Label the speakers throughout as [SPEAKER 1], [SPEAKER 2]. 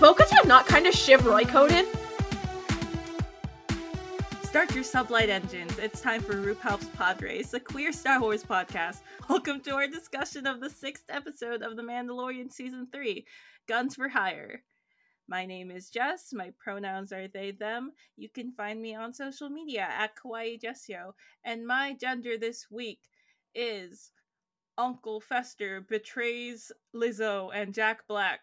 [SPEAKER 1] Bo-Katan not kind of Shiv coded?
[SPEAKER 2] Start your sublight engines. It's time for RuPaul's Pod Race, a queer Star Wars podcast. Welcome to our discussion of the sixth episode of The Mandalorian Season 3 Guns for Hire. My name is Jess. My pronouns are they, them. You can find me on social media at Kawaii Jessio. And my gender this week is Uncle Fester betrays Lizzo and Jack Black.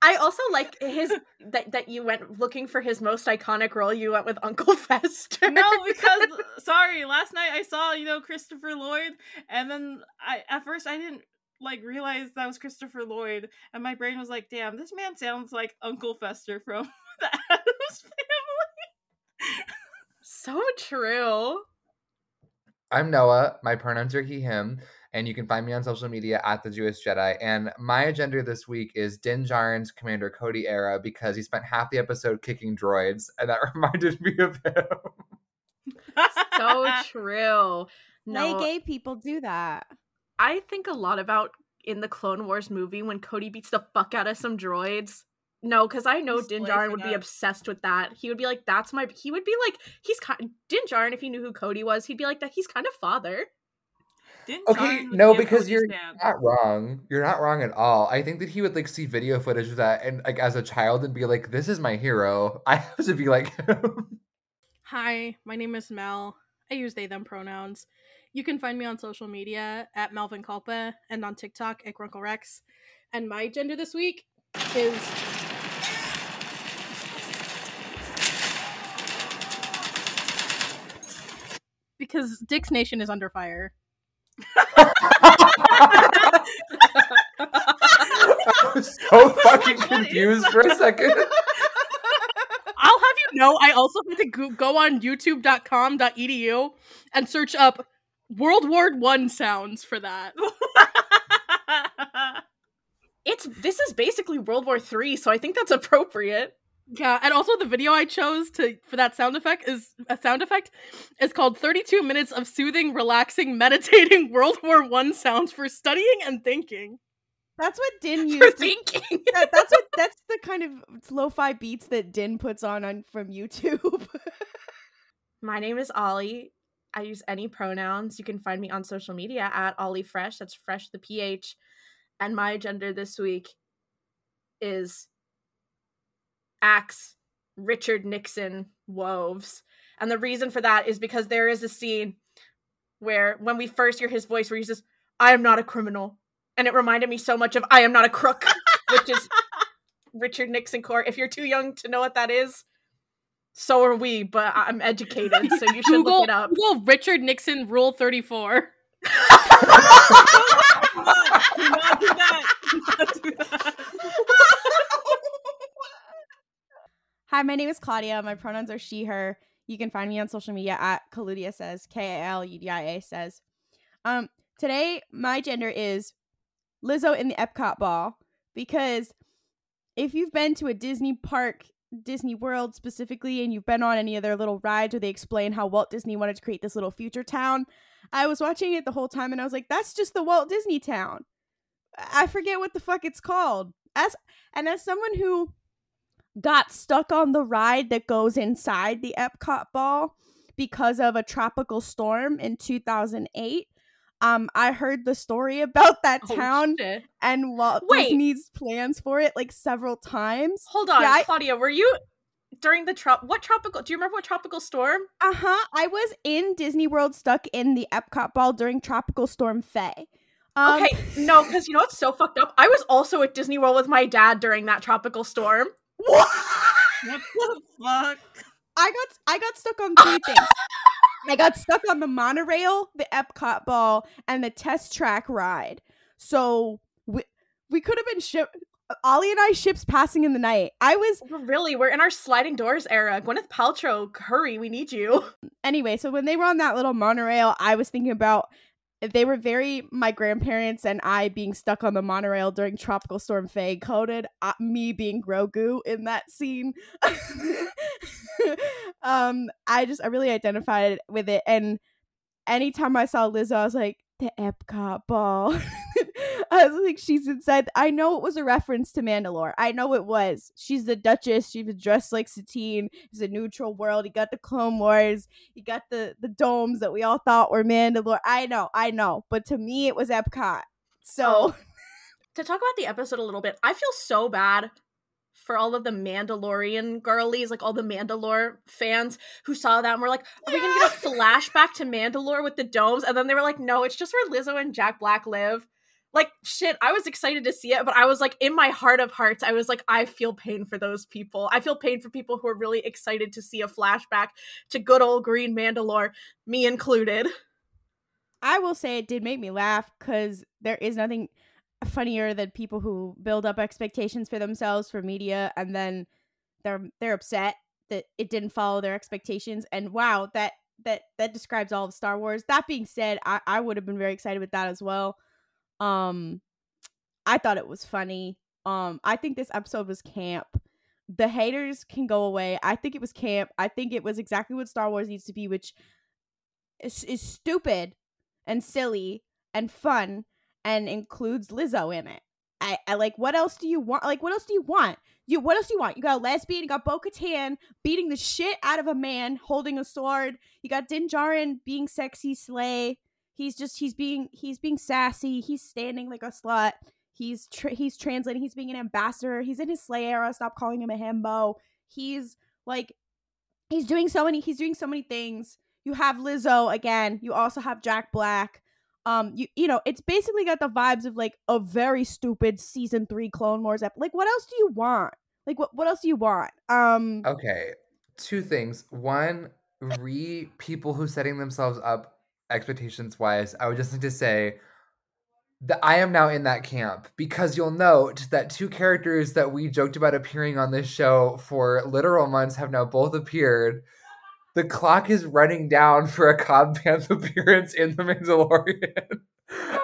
[SPEAKER 1] I also like his that that you went looking for his most iconic role. You went with Uncle Fester.
[SPEAKER 2] No, because sorry, last night I saw you know Christopher Lloyd, and then I at first I didn't like realize that was Christopher Lloyd, and my brain was like, "Damn, this man sounds like Uncle Fester from the Addams Family."
[SPEAKER 1] so true.
[SPEAKER 3] I'm Noah. My pronouns are he, him and you can find me on social media at the Jewish Jedi. And my agenda this week is Din Djarin's Commander Cody era because he spent half the episode kicking droids, and that reminded me of him.
[SPEAKER 1] so true.
[SPEAKER 4] No, gay people do that.
[SPEAKER 1] I think a lot about in the Clone Wars movie when Cody beats the fuck out of some droids. No, because I know he's Din Djarin would up. be obsessed with that. He would be like, "That's my." He would be like, "He's kind." Din Djarin, if he knew who Cody was, he'd be like that. He's kind of father.
[SPEAKER 3] Didn't okay, no, because you're not wrong. You're not wrong at all. I think that he would like see video footage of that and like as a child and be like, "This is my hero. I have to be like.
[SPEAKER 5] Hi, my name is Mel. I use they them pronouns. You can find me on social media at Melvin Culpa and on TikTok at Grunkle Rex. And my gender this week is because Dick's Nation is under fire.
[SPEAKER 3] I was so fucking confused for a second.
[SPEAKER 5] I'll have you know, I also had to go on youtube.com.edu and search up World War One sounds for that.
[SPEAKER 1] it's this is basically World War Three, so I think that's appropriate.
[SPEAKER 5] Yeah, and also the video I chose to for that sound effect is a sound effect is called 32 minutes of soothing, relaxing, meditating World War One sounds for studying and thinking.
[SPEAKER 4] That's what Din used
[SPEAKER 1] for thinking.
[SPEAKER 4] That, that's what that's the kind of lo-fi beats that Din puts on on from YouTube.
[SPEAKER 1] My name is Ollie. I use any pronouns. You can find me on social media at Ollie Fresh. That's Fresh the PH. And my gender this week is Axe Richard Nixon woves. And the reason for that is because there is a scene where when we first hear his voice where he says, I am not a criminal. And it reminded me so much of I am not a crook, which is Richard Nixon core. If you're too young to know what that is, so are we, but I'm educated, so you should
[SPEAKER 5] Google,
[SPEAKER 1] look it up.
[SPEAKER 5] Google Richard Nixon Rule 34.
[SPEAKER 4] Hi, my name is Klaudia. My pronouns are she, her. You can find me on social media at Kaludia says, K A L U D I A says. Um, today, my gender is Lizzo in the Epcot ball because if you've been to a Disney park, Disney World specifically, and you've been on any of their little rides where they explain how Walt Disney wanted to create this little future town, I was watching it the whole time and I was like, that's just the Walt Disney town. I forget what the fuck it's called. As and as someone who got stuck on the ride that goes inside the Epcot ball because of a tropical storm in 2008. Um, I heard the story about that oh, town shit. and Walt Wait. Disney's plans for it like several times.
[SPEAKER 1] Hold on, yeah, Klaudia, were you during the trop? What tropical? Do you remember what tropical storm?
[SPEAKER 4] Uh huh. I was in Disney World, stuck in the Epcot ball during Tropical Storm Faye.
[SPEAKER 1] Um, okay, no, because you know what's so fucked up. I was also at Disney World with my dad during that tropical storm.
[SPEAKER 2] What? what the fuck?
[SPEAKER 4] I got I got stuck on three things. I got stuck on the monorail, the Epcot ball, and the test track ride. So we we could have been ship. Ollie and I ships passing in the night. I was
[SPEAKER 1] really we're in our sliding doors era. Gwyneth Paltrow, hurry, we need you.
[SPEAKER 4] Anyway, so when they were on that little monorail, I was thinking about they were very my grandparents and I being stuck on the monorail during Tropical Storm Faye coded uh, me being Grogu in that scene. um, I just I really identified with it, and anytime I saw Lizzo, I was like, the Epcot ball. I was like, she's inside. I know it was a reference to Mandalore. I know it was. She's the Duchess. She was dressed like Satine. It's a neutral world. He got the Clone Wars. He got the the domes that we all thought were Mandalore. I know, I know. But to me, it was Epcot. So
[SPEAKER 1] Oh. to talk about the episode a little bit, I feel so bad for all of the Mandalorian girlies, like all the Mandalore fans who saw that and were like, "Are we gonna get a flashback to Mandalore with the domes?" And then they were like, "No, it's just where Lizzo and Jack Black live." Like shit, I was excited to see it, but I was like, in my heart of hearts, I was like, I feel pain for those people. I feel pain for people who are really excited to see a flashback to good old Green Mandalore, me included.
[SPEAKER 4] I will say it did make me laugh because there is nothing funnier than people who build up expectations for themselves for media and then they're they're upset that it didn't follow their expectations. And wow, that that that describes all of Star Wars. That being said, I, I would have been very excited with that as well. Um I thought it was funny. Um I think this episode was camp. The haters can go away. I think it was camp. I think it was exactly what Star Wars needs to be, which is, is stupid and silly and fun and includes Lizzo in it. I, I like what else do you want? Like what else do you want? You what else do you want? You got a lesbian, you got Bo Katan beating the shit out of a man holding a sword. You got Din Djarin being sexy slay. He's just he's being he's being sassy. He's standing like a slut. He's tra- he's translating. He's being an ambassador. He's in his slay era. Stop calling him a himbo. He's like he's doing so many he's doing so many things. You have Lizzo again. You also have Jack Black. Um, you you know, it's basically got the vibes of like a very stupid season three Clone Wars ep- Like, what else do you want? Like, what what else do you want? Um,
[SPEAKER 3] Okay, two things. One, re people who setting themselves up expectations wise. I would just like to say that I am now in that camp because you'll note that two characters that we joked about appearing on this show for literal months have now both appeared. The clock is running down for a Cobb Vanth appearance in The Mandalorian.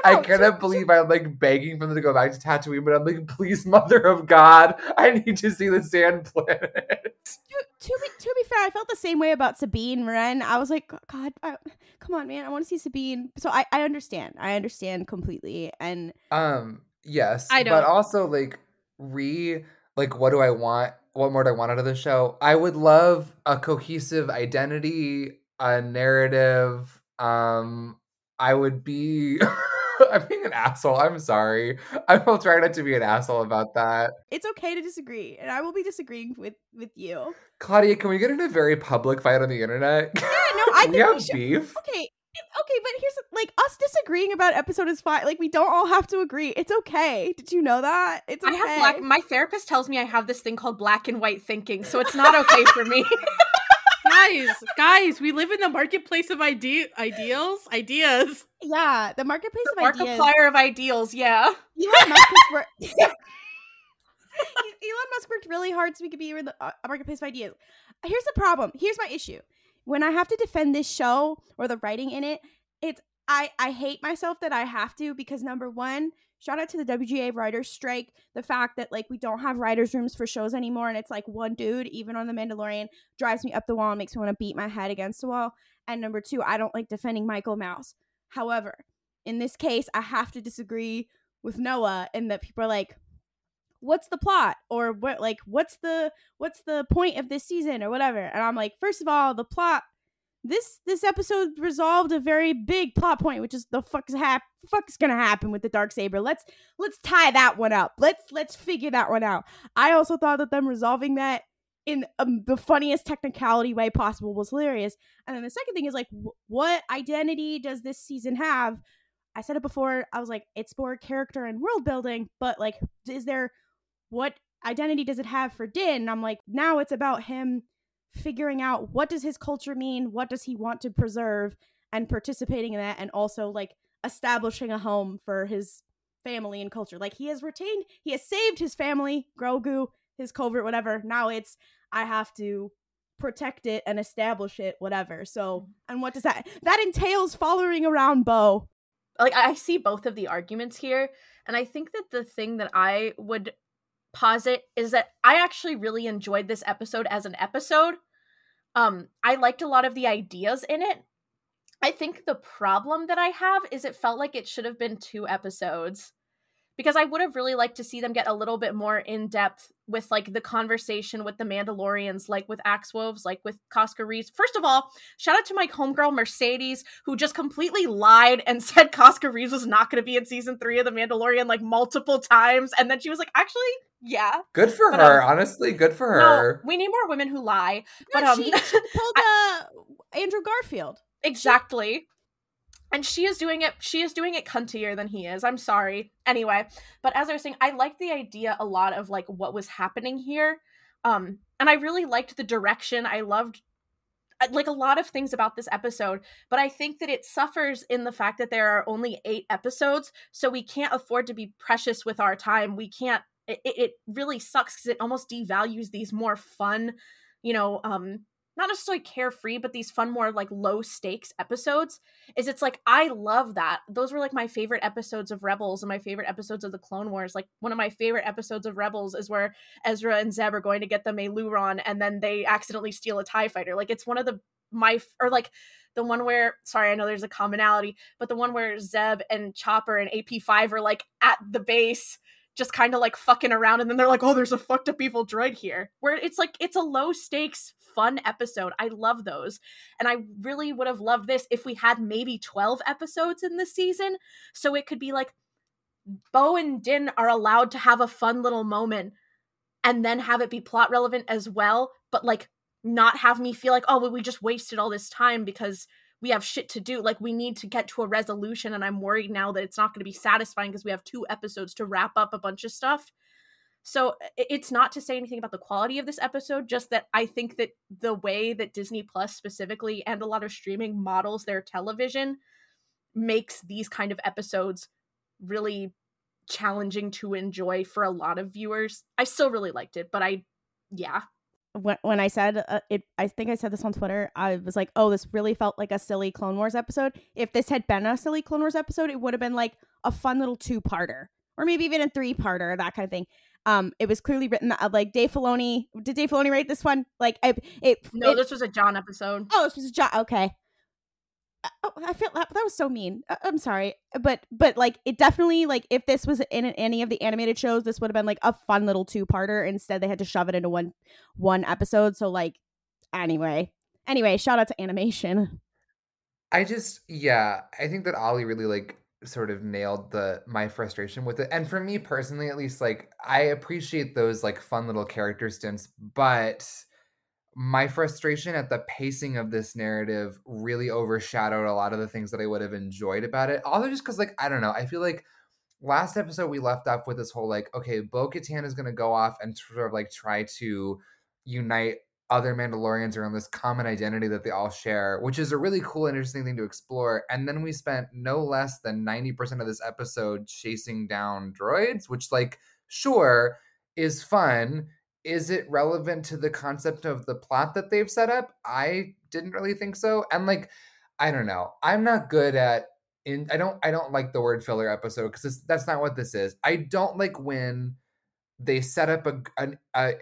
[SPEAKER 3] I
[SPEAKER 4] no,
[SPEAKER 3] cannot
[SPEAKER 4] to-
[SPEAKER 3] believe I'm like begging for them to go back to Tatooine, but I'm like, please, Mother of God, I need to see the Sand Planet.
[SPEAKER 4] to, to be to be fair, I felt the same way about Sabine Wren. I was like, God, I, come on, man, I want to see Sabine. So I I understand. I understand completely. And
[SPEAKER 3] Um, yes,
[SPEAKER 5] I
[SPEAKER 3] but
[SPEAKER 5] don't.
[SPEAKER 3] also like re like what do I want? What more do I want out of the show? I would love a cohesive identity, a narrative. Um, I would be. I'm being an asshole. I'm sorry. I will try not to be an asshole about that.
[SPEAKER 4] it's okay to disagree, and I will be disagreeing with with you.
[SPEAKER 3] Klaudia, can we get in a very public fight on the internet?
[SPEAKER 4] Yeah, no, I
[SPEAKER 3] we
[SPEAKER 4] think we
[SPEAKER 3] have
[SPEAKER 4] should.
[SPEAKER 3] beef.
[SPEAKER 4] Okay, okay, but here's like us disagreeing about episode is fine. Like we don't all have to agree. It's okay. Did you know that? It's okay.
[SPEAKER 1] I have black. My therapist tells me I have this thing called black and white thinking, so it's not okay for me.
[SPEAKER 5] guys, guys, we live in the marketplace of ide- ideals, ideas.
[SPEAKER 4] yeah, the marketplace of ideas.
[SPEAKER 1] Markiplier of ideals, yeah.
[SPEAKER 4] Elon Musk has worked. Elon Musk worked really hard so we could be in the uh, marketplace of ideas. Here's the problem. Here's my issue. When I have to defend this show or the writing in it, it's I I hate myself that I have to because number one, shout out to the WGA writers strike. The fact that like we don't have writers rooms for shows anymore, and it's like one dude, even on the Mandalorian, drives me up the wall and makes me want to beat my head against the wall. And number two, I don't like defending Michael Mouse. However, in this case, I have to disagree with Noah in that people are like, what's the plot? Or what like what's the what's the point of this season or whatever? And i'm like first of all the plot this this episode resolved a very big plot point which is the fuck's hap fuck's gonna happen with the dark saber? Let's let's tie that one up. Let's let's figure that one out. I also thought that them resolving that in um, the funniest technicality way possible was hilarious. And then the second thing is like wh- what identity does this season have? I said it before. I was like, it's more character and world building, but like, is there what identity does it have for Din? And I'm like, now it's about him figuring out what does his culture mean, what does he want to preserve, and participating in that, and also like establishing a home for his family and culture. Like he has retained, he has saved his family, Grogu, his covert, whatever. Now it's I have to protect it and establish it, whatever. So, mm. and what does that that entails following around Bo?
[SPEAKER 1] like I see both of the arguments here, and I think that the thing that I would posit is that I actually really enjoyed this episode as an episode. Um, I liked a lot of the ideas in it, I think the problem that I have is it felt like it should have been two episodes because I would have really liked to see them get a little bit more in depth with like the conversation with the Mandalorians, like with Axe Woves, like with Koska Reeves. First of all, shout out to my homegirl Mercedes, who just completely lied and said Koska Reeves was not going to be in season three of The Mandalorian like multiple times, and then she was like, actually, yeah.
[SPEAKER 3] Good for
[SPEAKER 1] But,
[SPEAKER 3] her,
[SPEAKER 1] um,
[SPEAKER 3] honestly. Good for
[SPEAKER 1] No,
[SPEAKER 3] her.
[SPEAKER 1] we need more women who lie.
[SPEAKER 4] No,
[SPEAKER 1] But um,
[SPEAKER 4] she, she pulled uh, Andrew Garfield.
[SPEAKER 1] exactly and she is doing it she is doing it cuntier than he is. I'm sorry. Anyway but as i was saying i liked the idea a lot of like what was happening here. Um and i really liked the direction. I loved uh, like a lot of things about this episode but i think that it suffers in the fact that there are only eight episodes so we can't afford to be precious with our time. We can't it, it really sucks because it almost devalues these more fun you know um not necessarily carefree but these fun more like low stakes episodes is it's like i love that. Those were like my favorite episodes of rebels and my favorite episodes of the clone wars. Like one of my favorite episodes of rebels is where ezra and zeb are going to get the meiloorun and then they accidentally steal a tie fighter. Like it's one of the my or like the one where sorry i know there's a commonality but the one where zeb and chopper and ap5 are like at the base just kind of like fucking around and then they're like oh there's a fucked up evil droid here. Where it's like it's a low stakes fun episode. I love those. And i really would have loved this if we had maybe 12 episodes in this season. So it could be like bo and din are allowed to have a fun little moment and then have it be plot relevant as well but like not have me feel like oh well we just wasted all this time because we have shit to do. Like we need to get to a resolution and i'm worried now that it's not going to be satisfying because we have two episodes to wrap up a bunch of stuff so it's not to say anything about the quality of this episode just that i think that the way that disney plus specifically and a lot of streaming models their television makes these kind of episodes really challenging to enjoy for a lot of viewers i still really liked it but i yeah
[SPEAKER 4] when, when I said uh, it, I think I said this on Twitter. I was like, "Oh, this really felt like a silly Clone Wars episode." If this had been a silly Clone Wars episode, it would have been like a fun little two-parter, or maybe even a three-parter, that kind of thing. Um, it was clearly written uh, like Dave Filoni. Did Dave Filoni write this one? Like, it, it
[SPEAKER 1] no
[SPEAKER 4] it-
[SPEAKER 1] this was a john episode
[SPEAKER 4] Oh, this was a John. okay. Uh, Oh, I feel that, that was so mean. Uh, I'm sorry, but but like it definitely like if this was in any of the animated shows, this would have been like a fun little two parter. Instead, they had to shove it into one one episode. So like, anyway, anyway, shout out to animation.
[SPEAKER 3] I just yeah, I think that Ollie really like sort of nailed the my frustration with it. And for me personally at least like I appreciate those like fun little character stints, but my frustration at the pacing of this narrative really overshadowed a lot of the things that I would have enjoyed about it. Also just cuz like I don't know, I feel like last episode we left off with this whole like okay, Bo-Katan is going to go off and sort of like try to unite other Mandalorians around this common identity that they all share, which is a really cool interesting thing to explore. And then we spent no less than 90% of this episode chasing down droids, which, like, sure, is fun. Is it relevant to the concept of the plot that they've set up? I didn't really think so. And, like, I don't know. I'm not good at. In, I don't I don't like the word filler episode because that's not what this is. I don't like when they set up a, an, a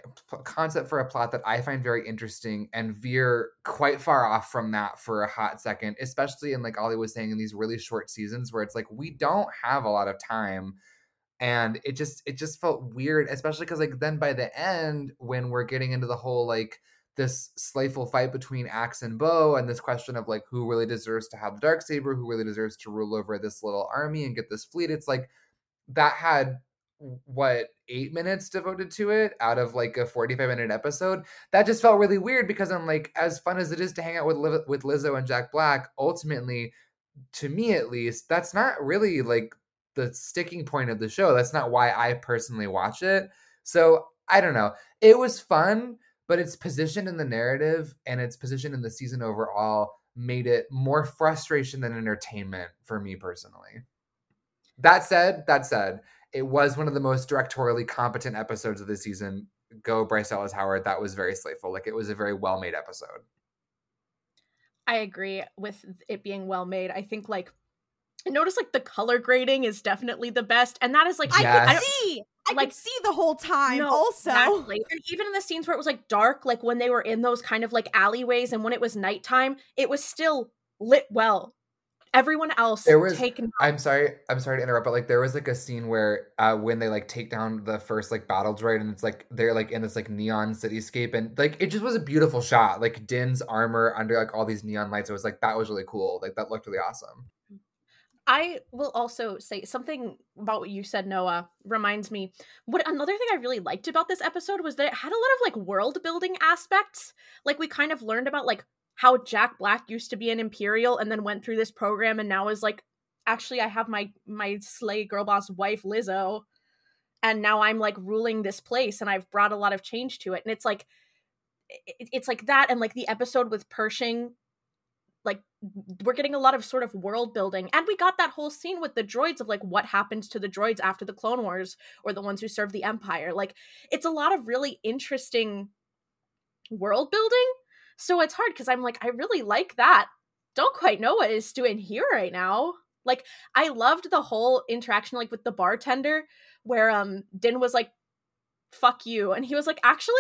[SPEAKER 3] concept for a plot that I find very interesting and veer quite far off from that for a hot second, especially in like Ollie was saying in these really short seasons where it's like we don't have a lot of time. And it just it just felt weird especially because like then by the end when we're getting into the whole like this slayful fight between Axe and Bo and this question of like who really deserves to have the dark saber who really deserves to rule over this little army and get this fleet it's like that had what eight minutes devoted to it out of like a 45 minute episode? That just felt really weird because i'm like as fun as it is to hang out with Liv- with lizzo and jack black ultimately to me at least that's not really like the sticking point of the show. That's not why i personally watch it. So i don't know. It was fun but its position in the narrative and its position in the season overall made it more frustration than entertainment for me personally. That said that said it was one of the most directorially competent episodes of the season. Go Bryce Dallas Howard. That was very slayful. Like it was a very well made episode.
[SPEAKER 1] I agree with it being well made. I think like notice like the color grading is definitely the best, and that is like
[SPEAKER 4] I
[SPEAKER 3] Yes.
[SPEAKER 4] could
[SPEAKER 1] I don't-
[SPEAKER 4] see. I
[SPEAKER 1] like-
[SPEAKER 4] could see the whole time.
[SPEAKER 1] No,
[SPEAKER 4] also,
[SPEAKER 1] exactly. And even in the scenes where it was like dark, like when they were in those kind of like alleyways and when it was nighttime, it was still lit well. Everyone else
[SPEAKER 3] There was-
[SPEAKER 1] taken
[SPEAKER 3] I'm sorry. I'm sorry to interrupt, but like there was like a scene where uh when they like take down the first like battle droid and it's like they're like in this like neon cityscape and like it just was a beautiful shot. Like Din's armor under like all these neon lights. It was like that was really cool. Like that looked really awesome.
[SPEAKER 1] I will also say something about what you said, Noah, reminds me. What another thing I really liked about this episode was that it had a lot of like world building aspects. Like we kind of learned about like how Jack Black used to be an Imperial and then went through this program and now is like, actually, I have my my slay girl boss wife Lizzo, and now I'm like ruling this place and I've brought a lot of change to it. And it's like, it's like that and like the episode with Pershing like we're getting a lot of sort of world building and we got that whole scene with the droids of like what happens to the droids after the clone wars or the ones who serve the empire like it's a lot of really interesting world building so it's hard because i'm like i really like that don't quite know what it's doing here right now like i loved the whole interaction like with the bartender where um din was like fuck you and he was like actually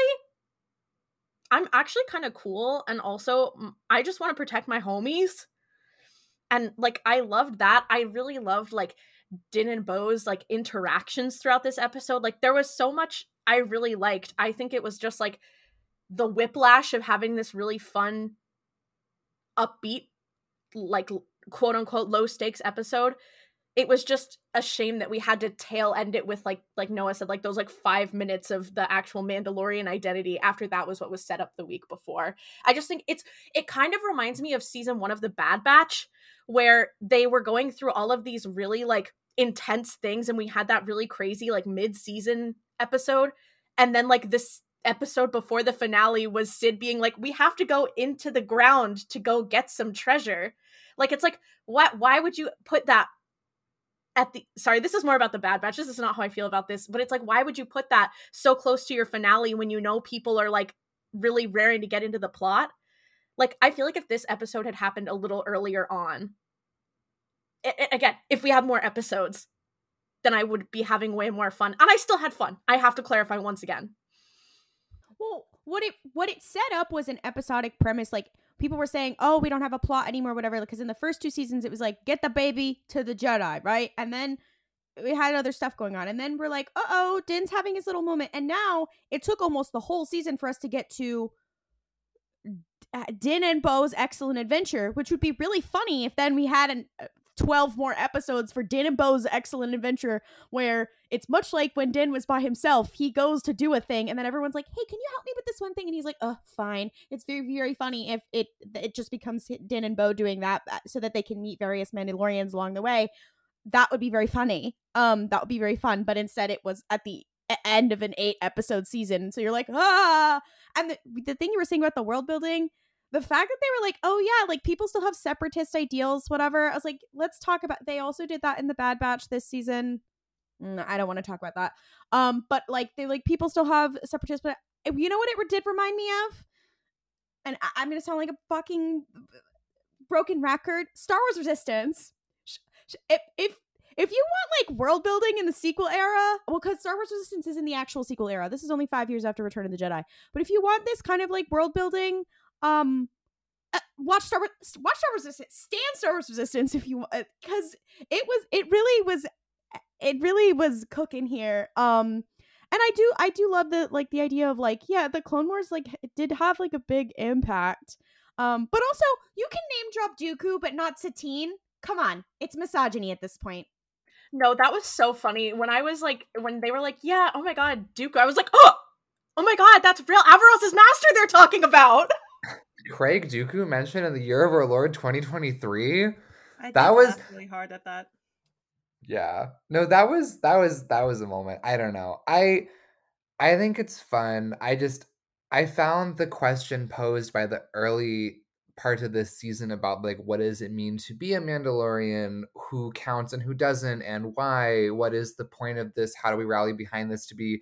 [SPEAKER 1] I'm actually kind of cool and also I just want to protect my homies. And like I loved that. I really loved like Din and Bo's like interactions throughout this episode. Like there was so much I really liked. I think it was just like the whiplash of having this really fun upbeat like quote unquote low stakes episode it was just a shame that we had to tail end it with like like Noah said like those like 5 minutes of the actual Mandalorian identity after that was what was set up the week before. I just think it's it kind of reminds me of season 1 of the Bad Batch where they were going through all of these really like intense things and we had that really crazy like mid-season episode and then like this episode before the finale was Cid being like we have to go into the ground to go get some treasure. Like it's like what why would you put that at the sorry this is more about the bad batch this is not how i feel about this but it's like why would you put that so close to your finale when you know people are like really raring to get into the plot? Like i feel like if this episode had happened a little earlier on a- a- again if we had more episodes then i would be having way more fun and i still had fun. I have to clarify once again
[SPEAKER 4] Well, what it what it set up was an episodic premise. Like people were saying, "Oh, we don't have a plot anymore," whatever. Because in the first two seasons, it was like get the baby to the Jedi, right? And then we had other stuff going on, and then we're like, "Uh oh, Din's having his little moment." And now it took almost the whole season for us to get to uh, Din and Bo's excellent adventure, which would be really funny if then we had an. Uh, 12 more episodes for Din and Bo's excellent adventure where it's much like when Din was by himself. He goes to do a thing, and then everyone's like, "Hey, can you help me with this one thing?" And he's like, "Uh, fine." It's very, very funny if it it just becomes Din and Bo doing that, uh, so that they can meet various Mandalorians along the way. That would be very funny. Um, that would be very fun. But instead, it was at the end of an eight episode season, so you're like, ah. And the the thing you were saying about the world building. The fact that they were like, oh yeah, like people still have separatist ideals, whatever. I was like, let's talk about. They also did that in the Bad Batch this season. Mm, I don't want to talk about that. Um, but like they like people still have separatists, but you know what it did remind me of? And I- I'm gonna sound like a fucking broken record. Star Wars Resistance. If if if you want like world building in the sequel era, well, because Star Wars Resistance is in the actual sequel era. This is only five years after Return of the Jedi. But if you want this kind of like world building, um, uh, watch Star Wars. Watch Star Wars Resistance. Stand Star Wars Resistance if you want, because it was. It really was it really was cooking here um and i do i do love the like the idea of like yeah the clone wars like did have like a big impact um but also you can name drop dooku but not satine come on it's misogyny at this point
[SPEAKER 1] no that was so funny when i was like when they were like yeah oh my god Dooku I was like oh oh my god that's Rael Averross's master they're talking about
[SPEAKER 3] Craig Dooku mentioned in the year of our Lord 2023. That was-
[SPEAKER 2] really hard at that.
[SPEAKER 3] Yeah. No, that was that was that was a moment. I don't know. I I think it's fun. I just I found the question posed by the early part of this season about like what does it mean to be a Mandalorian, who counts and who doesn't and why, what is the point of this, how do we rally behind this to be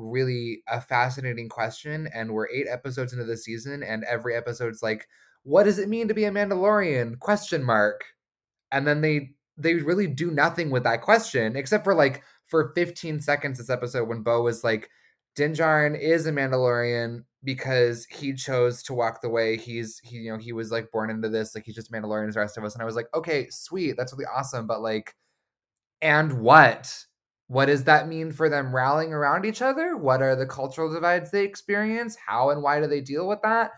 [SPEAKER 3] really a fascinating question and we're 8 episodes into the season and every episode's like what does it mean to be a Mandalorian? question mark. And then they they really do nothing with that question except for like for 15 seconds this episode when Bo was like Din is a Mandalorian because he chose to walk the way he's he you know he was like born into this like he's just Mandalorian as the rest of us and I was like okay sweet that's really awesome but like and what what does that mean for them rallying around each other? What are the cultural divides they experience? How and why do they deal with that?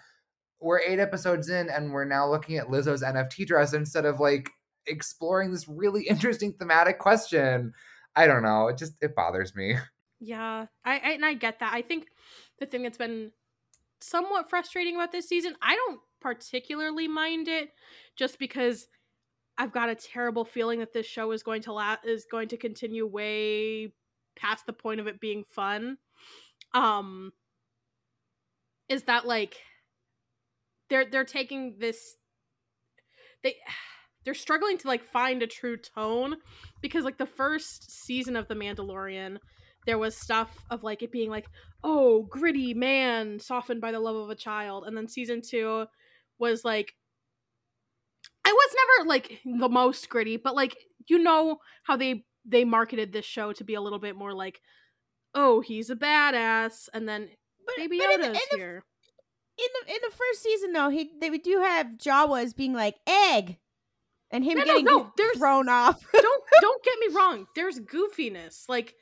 [SPEAKER 3] We're eight episodes in and we're now looking at Lizzo's NFT dress instead of like exploring this really interesting thematic question. I don't know. It just it bothers me.
[SPEAKER 5] Yeah, I, I and I get that. I think the thing that's been somewhat frustrating about this season, I don't particularly mind it, just because I've got a terrible feeling that this show is going to la- is going to continue way past the point of it being fun. Um, is that like they're they're taking this they they're struggling to like find a true tone because like the first season of the Mandalorian there was stuff of like it being like oh gritty man softened by the love of a child and then season two was like was never like the most gritty but like you know how they they marketed this show to be a little bit more like oh he's a badass and then
[SPEAKER 4] But,
[SPEAKER 5] baby
[SPEAKER 4] but in, the,
[SPEAKER 5] yoda's
[SPEAKER 4] in, the,
[SPEAKER 5] here
[SPEAKER 4] in the in the first season though, he they do have Jawas being like egg, and him
[SPEAKER 5] No, no,
[SPEAKER 4] getting
[SPEAKER 5] no, there's-
[SPEAKER 4] thrown off.
[SPEAKER 5] don't don't get me wrong there's goofiness like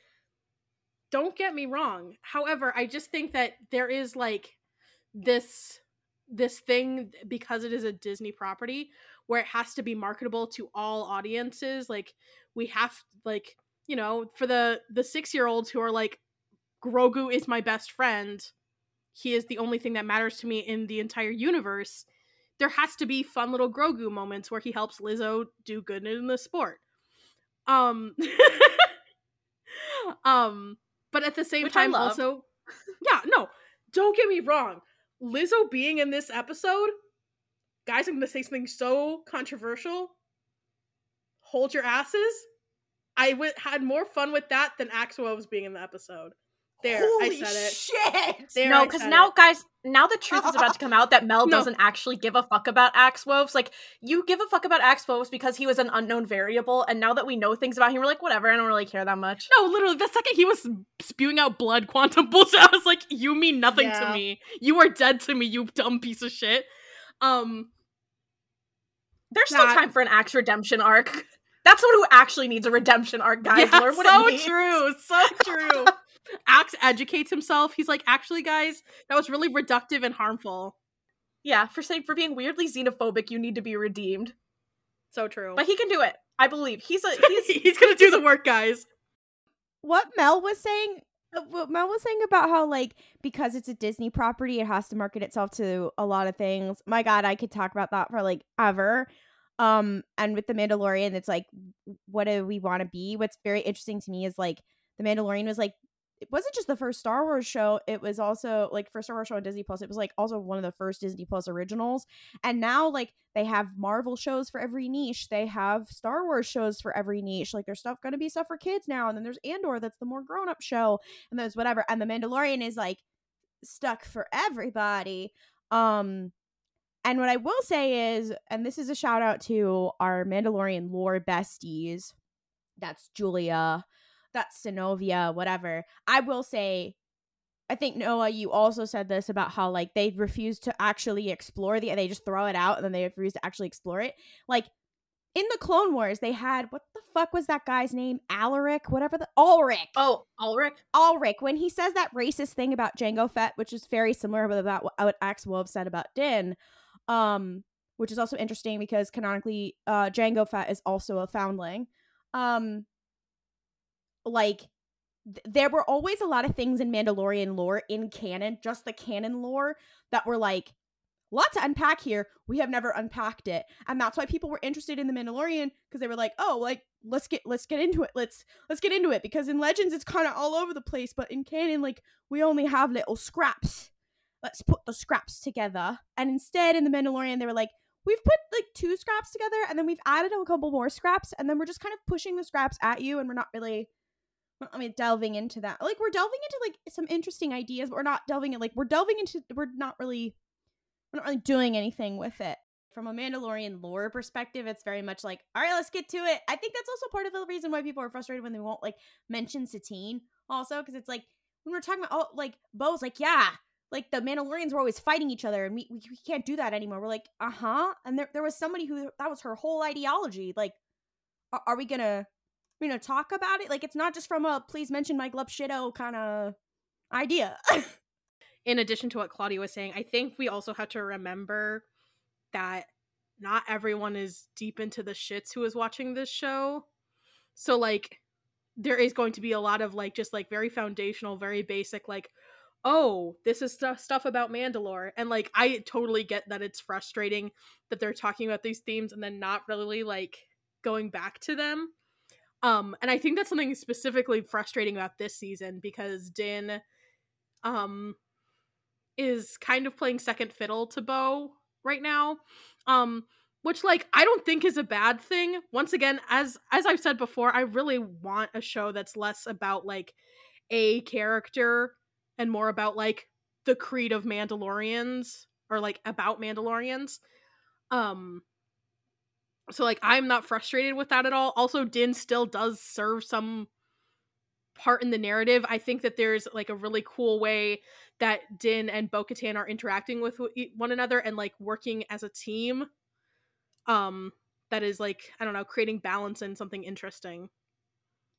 [SPEAKER 5] don't get me wrong however i just think that there is like this this thing because it is a disney property where it has to be marketable to all audiences like we have like you know for the the 6 year olds who are like grogu is my best friend. He is the only thing that matters to me in the entire universe. There has to be fun little grogu moments where he helps lizzo do good in the sport. Um um but at the same
[SPEAKER 1] Which
[SPEAKER 5] time also yeah no don't get me wrong. Lizzo being in this episode guys i'm gonna say something so controversial hold your asses i w- had more fun with that than Axe Woves being in the episode there
[SPEAKER 4] Holy
[SPEAKER 5] i said it
[SPEAKER 4] shit!
[SPEAKER 5] There,
[SPEAKER 1] no, because now,
[SPEAKER 5] it.
[SPEAKER 1] guys, now the truth is about to come out that Mel
[SPEAKER 5] No.
[SPEAKER 1] doesn't actually give a fuck about Axe Woves. Like, you give a fuck about Axe Woves because he was an unknown variable, and now that we know things about him, we're like, whatever, I don't really care that much.
[SPEAKER 5] no literally the second he was spewing out blood quantum bullshit i was like you mean nothing
[SPEAKER 4] Yeah.
[SPEAKER 5] to me you are dead to me you dumb piece of shit um
[SPEAKER 1] There's still time for an Axe redemption arc. That's someone who actually needs a redemption arc, guys.
[SPEAKER 5] yeah,
[SPEAKER 1] Learn what
[SPEAKER 5] so
[SPEAKER 1] it means.
[SPEAKER 5] true, so true. Axe educates himself. He's like, actually, guys, that was really reductive and harmful.
[SPEAKER 1] Yeah, for saying for being weirdly xenophobic, you need to be redeemed.
[SPEAKER 5] So true.
[SPEAKER 1] But he can do it. I believe he's a
[SPEAKER 5] he's,
[SPEAKER 1] he's
[SPEAKER 5] gonna do the work, guys.
[SPEAKER 4] what Mel was saying what Mel was saying about how like because it's a Disney property it has to market itself to a lot of things. My god, I could talk about that for like ever. Um and with the Mandalorian it's like what do we want to be? What's very interesting to me is like the Mandalorian was like it wasn't just the first Star Wars show, it was also like first Star Wars show on Disney Plus. It was like also one of the first Disney Plus originals. And now like they have Marvel shows for every niche. They have Star Wars shows for every niche. Like there's stuff going to be stuff for kids now, and then there's Andor that's the more grown up show, and there's whatever. And the Mandalorian is like stuck for everybody. Um, and what I will say is, and this is a shout out to our Mandalorian lore besties. That's Julia, that's Sinovia, whatever. I will say I think Noah, you also said this about how like they refuse to actually explore the they just throw it out and then they refuse to actually explore it. Like in the Clone Wars, they had what the fuck was that guy's name? Alaric, whatever the Ulrich.
[SPEAKER 1] Oh, Ulrich.
[SPEAKER 4] Ulrich, when he says that racist thing about Jango Fett, which is very similar with about what- what Axe Woves said about Din, um, which is also interesting because canonically, uh, Jango Fett is also a foundling. Um, like th- there were always a lot of things in Mandalorian lore in canon, just the canon lore that were like lot to unpack here. We have never unpacked it, and that's why people were interested in the Mandalorian because they were like, "Oh, like let's get let's get into it. Let's let's get into it." Because in Legends, it's kind of all over the place, but in canon, like we only have little scraps. Let's put the scraps together, and instead, in the Mandalorian, they were like. We've put like two scraps together and then we've added a couple more scraps and then we're just kind of pushing the scraps at you and we're not really I mean, delving into that. Like, we're delving into like some interesting ideas, but we're not delving in like we're delving into. We're not really, we're not really doing anything with it. From a Mandalorian lore perspective, it's very much like, all right, let's get to it. I think that's also part of the reason why people are frustrated when they won't like mention Satine. Also, because it's like when we're talking about, oh, like Bo's like, yeah, like the Mandalorians were always fighting each other and we, we, we can't do that anymore. We're like, uh huh. And there, there was somebody who that was her whole ideology. Like, are, are we gonna, you know, talk about it? Like, it's not just from a please mention my glub shido kind of idea.
[SPEAKER 5] in addition to what Klaudia was saying, I think we also have to remember that not everyone is deep into the shits who is watching this show. So like there is going to be a lot of like just like very foundational, very basic like oh, this is stuff stuff about Mandalore. And like I totally get that it's frustrating that they're talking about these themes and then not really like going back to them. Um and I think that's something specifically frustrating about this season because Din um is kind of playing second fiddle to Bo right now. Um which like I don't think is a bad thing. Once again, as as I've said before, I really want a show that's less about like a character and more about like the creed of Mandalorians or like about Mandalorians. Um so like I'm not frustrated with that at all. Also Din still does serve some part in the narrative. I think that there's like a really cool way that Din and Bo-Katan are interacting with one another and like working as a team. Um that is like I don't know, creating balance and something interesting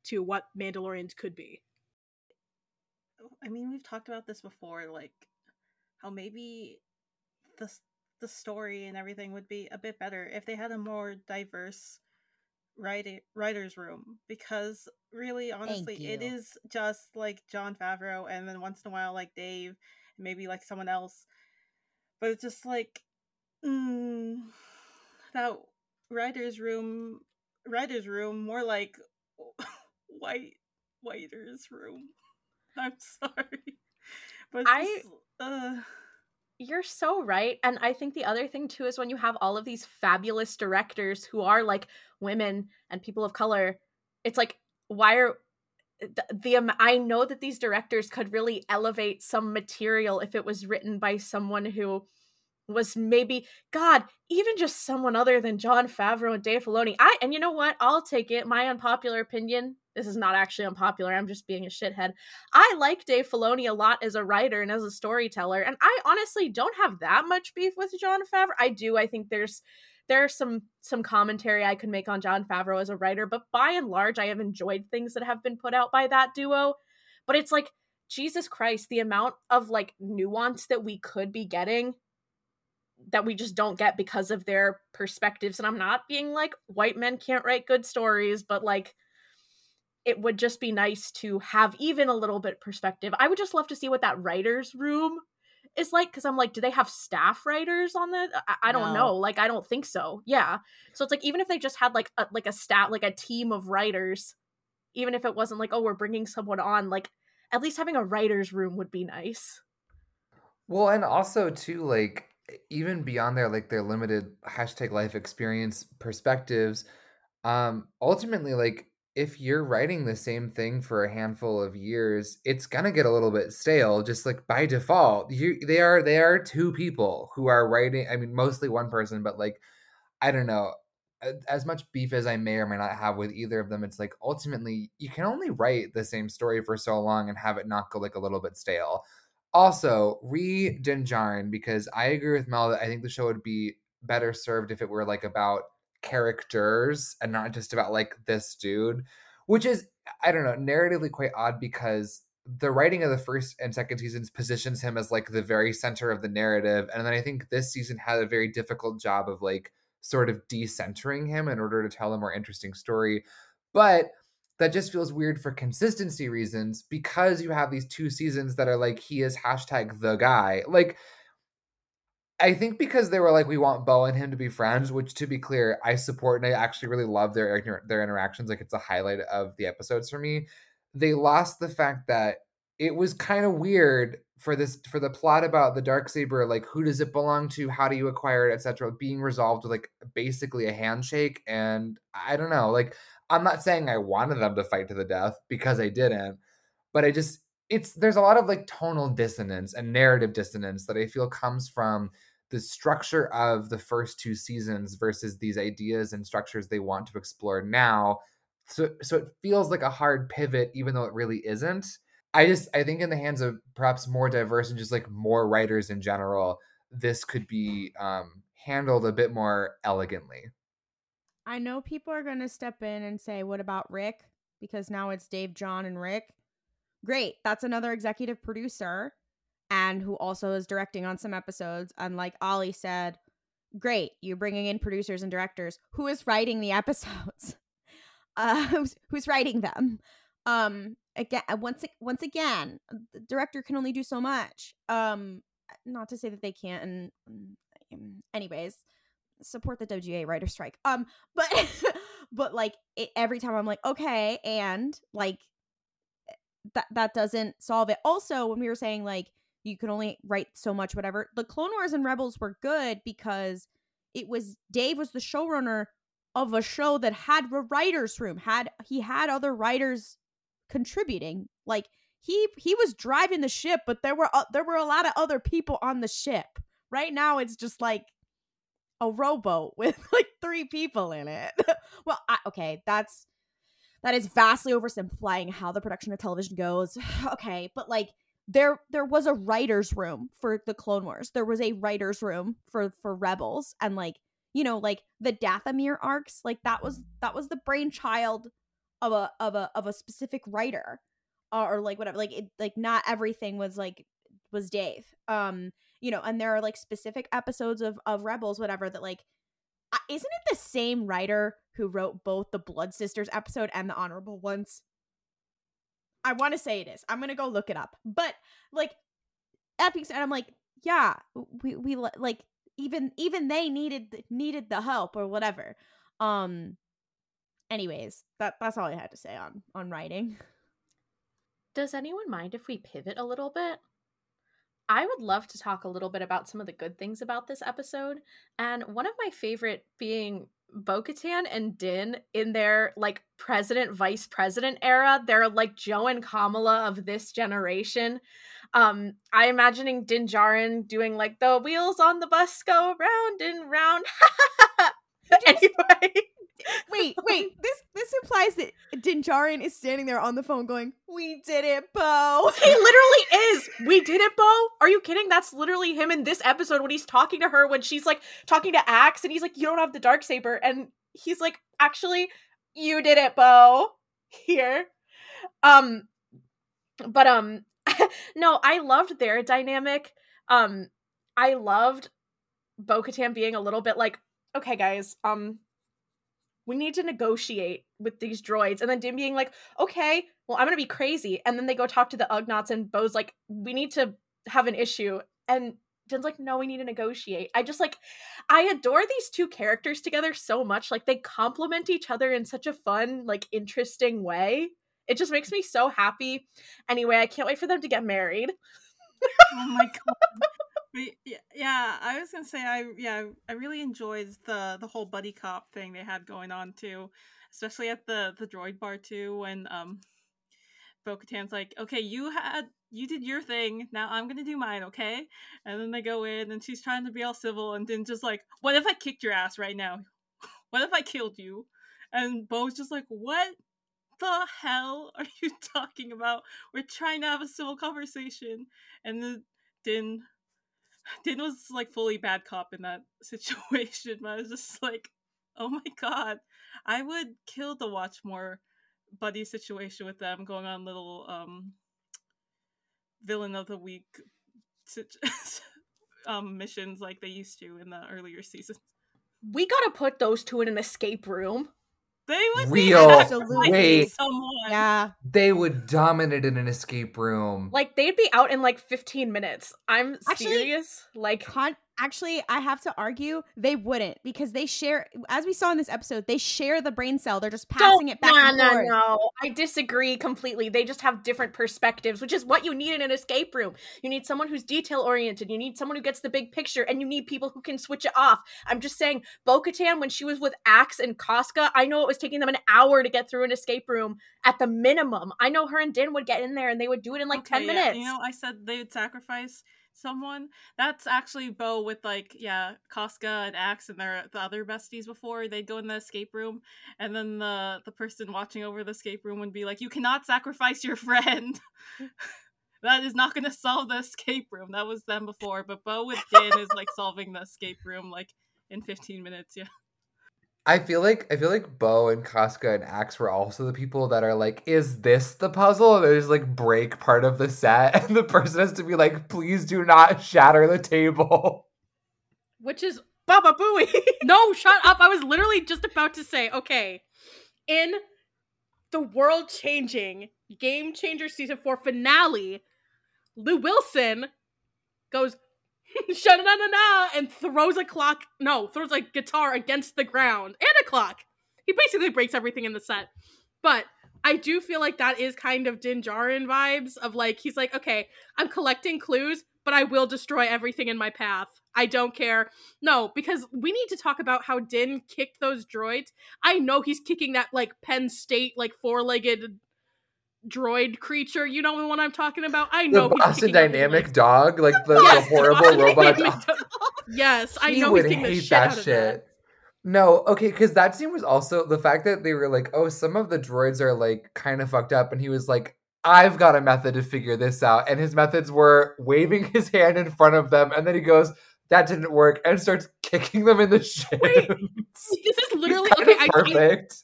[SPEAKER 5] to what Mandalorians could be.
[SPEAKER 2] I mean, we've talked about this before, like how maybe the the story and everything would be a bit better if they had a more diverse writing writers room because really honestly it is just like Jon Favreau and then once in a while like Dave and maybe like someone else. But it's just like mm, that writers room writers room more like white writers room. I'm sorry.
[SPEAKER 1] But I just, uh... You're so right. And I think the other thing too is when you have all of these fabulous directors who are like women and people of color, it's like why are the, the um, I know that these directors could really elevate some material if it was written by someone who was maybe God, even just someone other than Jon Favreau and Dave Filoni. I and you know what? I'll take it. My unpopular opinion. This is not actually unpopular. I'm just being a shithead. I like Dave Filoni a lot as a writer and as a storyteller, and I honestly don't have that much beef with Jon Favreau. I do. I think there's there's some some commentary I could make on Jon Favreau as a writer, but by and large, I have enjoyed things that have been put out by that duo. But it's like Jesus Christ, the amount of like nuance that we could be getting that we just don't get because of their perspectives. And I'm not being like white men can't write good stories, but like it would just be nice to have even a little bit perspective. I would just love to see what that writer's room is like because I'm like, do they have staff writers on the? I, I don't no. know. Like, I don't think so. Yeah. So it's like even if they just had like a, like a staff, like a team of writers, even if it wasn't like, oh, we're bringing someone on, like at least having a writer's room would be nice.
[SPEAKER 3] Well, and also too, like even beyond their like their limited hashtag life experience perspectives um ultimately like if you're writing the same thing for a handful of years it's gonna get a little bit stale just like by default. You they are they are two people who are writing i mean mostly one person but like i don't know as much beef as i may or may not have with either of them it's like ultimately you can only write the same story for so long and have it not go like a little bit stale also, re Din Djarin because I agree with Mel that I think the show would be better served if it were like about characters and not just about like this dude, which is I don't know, narratively quite odd because the writing of the first and second seasons positions him as like the very center of the narrative and then I think this season had a very difficult job of like sort of decentering him in order to tell a more interesting story. But that just feels weird for consistency reasons because you have these two seasons that are like he is hashtag the guy. Like i think because they were like we want bo and him to be friends which to be clear i support and i actually really love their their interactions. Like it's a highlight of the episodes for me. They lost the fact that it was kind of weird for this for the plot about the dark saber like who does it belong to? How do you acquire it? Etc being resolved with like basically a handshake. And i don't know like I'm not saying I wanted them to fight to the death because I didn't, but I just it's there's a lot of like tonal dissonance and narrative dissonance that I feel comes from the structure of the first two seasons versus these ideas and structures they want to explore now. So so it feels like a hard pivot even though it really isn't. I just I think in the hands of perhaps more diverse and just like more writers in general, this could be um handled a bit more elegantly.
[SPEAKER 4] I know people are going to step in and say, what about Rick? Because now it's Dave, John, and Rick. Great. That's another executive producer and who also is directing on some episodes. And like Ollie said, great. You're bringing in producers and directors. Who is writing the episodes? Uh, who's, who's writing them? Um, again, once once again, the director can only do so much. Um, not to say that they can't. And mm, anyways, support the WGA writer strike. Um, but but like it, every time I'm like, okay, and like that that doesn't solve it. Also, when we were saying like you can only write so much, whatever, the Clone Wars and Rebels were good because it was Dave was the showrunner of a show that had a writers room, had he had other writers contributing. Like he he was driving the ship, but there were uh, there were a lot of other people on the ship. Right now, it's just like a rowboat with like three people in it. well, I, okay, that's that is vastly oversimplifying how the production of television goes. okay, but like there there was a writers room for the Clone Wars. There was a writers room for for Rebels and like you know like the Dathomir arcs like that was that was the brainchild of a of a of a specific writer uh, or like whatever like it like not everything was like was Dave. Um you know, and there are like specific episodes of of Rebels, whatever, that like isn't it the same writer who wrote both the Blood Sisters episode and the Honorable Ones? I want to say it is. I'm gonna go look it up. But like that and I'm like, yeah, we we like even even they needed needed the help or whatever. Um. Anyways, that that's all I had to say on on writing.
[SPEAKER 1] Does anyone mind if we pivot a little bit? I would love to talk a little bit about some of the good things about this episode. And one of my favorite being Bo Katan and Din in their like president vice president era. They're like Joe and Kamala of this generation. Um, I imagining Din Djarin doing like the wheels on the bus go round and round. anyway.
[SPEAKER 4] Wait, wait. This this implies that Din Djarin is standing there on the phone going, "We did it, Bo."
[SPEAKER 1] He literally is. We did it, Bo. Are you kidding? That's literally him in this episode when he's talking to her when she's like talking to Axe and he's like, "You don't have the dark saber," and he's like, "Actually, you did it, Bo." Here, um, but um, no, I loved their dynamic. Um, I loved Bo Katan being a little bit like, "Okay, guys, um." We need to negotiate with these droids. And then Din being like, okay, well, I'm gonna be crazy. And then they go talk to the Ugnaughts, and Bo's like, we need to have an issue. And Din's like, no, we need to negotiate. I just like, I adore these two characters together so much. Like, they complement each other in such a fun, like, interesting way. It just makes me so happy. Anyway, I can't wait for them to get married.
[SPEAKER 2] oh my god. Yeah, I was gonna say I yeah I really enjoyed the the whole buddy cop thing they had going on too, especially at the the droid bar too when um, Bo like, okay, you had you did your thing, now I'm gonna do mine, okay? And then they go in and she's trying to be all civil and then just like, what if I kicked your ass right now? What if I killed you? And Bo's just like, what the hell are you talking about? We're trying to have a civil conversation. And then Din Din was like fully bad cop in that situation, but I was just like, oh my god, I would kill to watch more buddy situation with them going on little um villain of the week um missions like they used to in the earlier seasons.
[SPEAKER 1] We gotta put those two in an escape room.
[SPEAKER 2] They would
[SPEAKER 3] Real,
[SPEAKER 2] be
[SPEAKER 3] absolutely wait,
[SPEAKER 2] someone.
[SPEAKER 4] Yeah.
[SPEAKER 3] They would dominate in an escape room.
[SPEAKER 1] Like they'd be out in like 15 minutes. I'm Actually, serious. Like
[SPEAKER 4] con- actually i have to argue they wouldn't because they share as we saw in this episode they share the brain cell. They're just passing Don't, it back no
[SPEAKER 1] no forth. no. I disagree completely. They just have different perspectives which is what you need in an escape room. You need someone who's detail oriented you need someone who gets the big picture and you need people who can switch it off. I'm just saying bo-katan when she was with axe and Koska, i know it was taking them an hour to get through an escape room at the minimum. I know her and din would get in there and they would do it in like
[SPEAKER 2] okay,
[SPEAKER 1] 10 minutes
[SPEAKER 2] you know i said they would sacrifice someone. That's actually Bo with like yeah, Koska and Axe and their the other besties before they'd go in the escape room, and then the the person watching over the escape room would be like, "You cannot sacrifice your friend." that is not going to solve the escape room. That was them before, but Bo with Din is like solving the escape room like in 15 minutes. Yeah.
[SPEAKER 3] I feel like I feel like Bo and Koska and Axe were also the people that are like, is this the puzzle? And they just like break part of the set, and the person has to be like, please do not shatter the table.
[SPEAKER 5] Which is
[SPEAKER 1] Baba Booey.
[SPEAKER 5] no, shut up. I was literally just about to say, okay, in the world changing Game Changer season four finale, Lou Wilson goes sha na and throws a clock no throws a guitar against the ground and a clock. He basically breaks everything in the set. But i do feel like that is kind of din Djarin vibes of like he's like okay i'm collecting clues but i will destroy everything in my path. I don't care. No because we need to talk about how din kicked those droids. I know he's kicking that like penn state like four-legged droid creature. You know the one I'm talking about. I know
[SPEAKER 3] the Boston Dynamic dog, like the,
[SPEAKER 5] Yes,
[SPEAKER 3] the horrible robot dog.
[SPEAKER 5] dog. Yes, I
[SPEAKER 3] he
[SPEAKER 5] know
[SPEAKER 3] would
[SPEAKER 5] he's kicking the
[SPEAKER 3] hate
[SPEAKER 5] shit
[SPEAKER 3] that shit.
[SPEAKER 5] that.
[SPEAKER 3] No, okay, because that scene was also the fact that they were like, oh, some of the droids are like kind of fucked up, and he was like, I've got a method to figure this out, and his methods were waving his hand in front of them, and then he goes, that didn't work, and starts kicking them in the.
[SPEAKER 5] Wait, This is literally okay. I
[SPEAKER 3] perfect.
[SPEAKER 5] I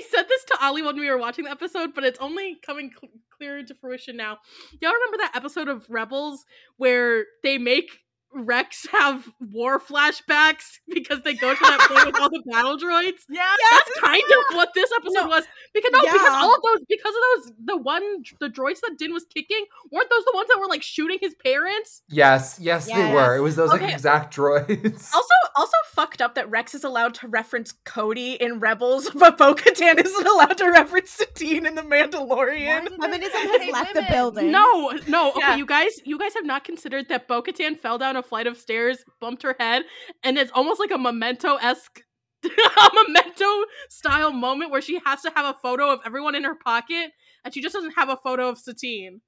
[SPEAKER 5] said this to Ali when we were watching the episode, but it's only coming cl- clear into fruition now. Y'all remember that episode of Rebels where they make Rex have war flashbacks because they go to that place with all the battle droids?
[SPEAKER 2] Yeah.
[SPEAKER 5] That's kind of what this episode
[SPEAKER 4] No.
[SPEAKER 5] was. Because no, because all of those because of those the one the droids that Din was kicking, weren't those the ones that were like shooting his parents?
[SPEAKER 3] Yes, yes, they were. It was those like exact droids.
[SPEAKER 1] Also, also fucked up that Rex is allowed to reference Cody in Rebels, but Bo-Katan isn't allowed to reference Satine in The Mandalorian.
[SPEAKER 4] Feminism has left the building.
[SPEAKER 5] No, no, okay,
[SPEAKER 1] Yeah.
[SPEAKER 5] you guys, you guys have not considered that Bo-Katan fell down a flight of stairs, bumped her head, and it's almost like a memento esque, a memento style moment where she has to have a photo of everyone in her pocket, and she just doesn't have a photo of Satine.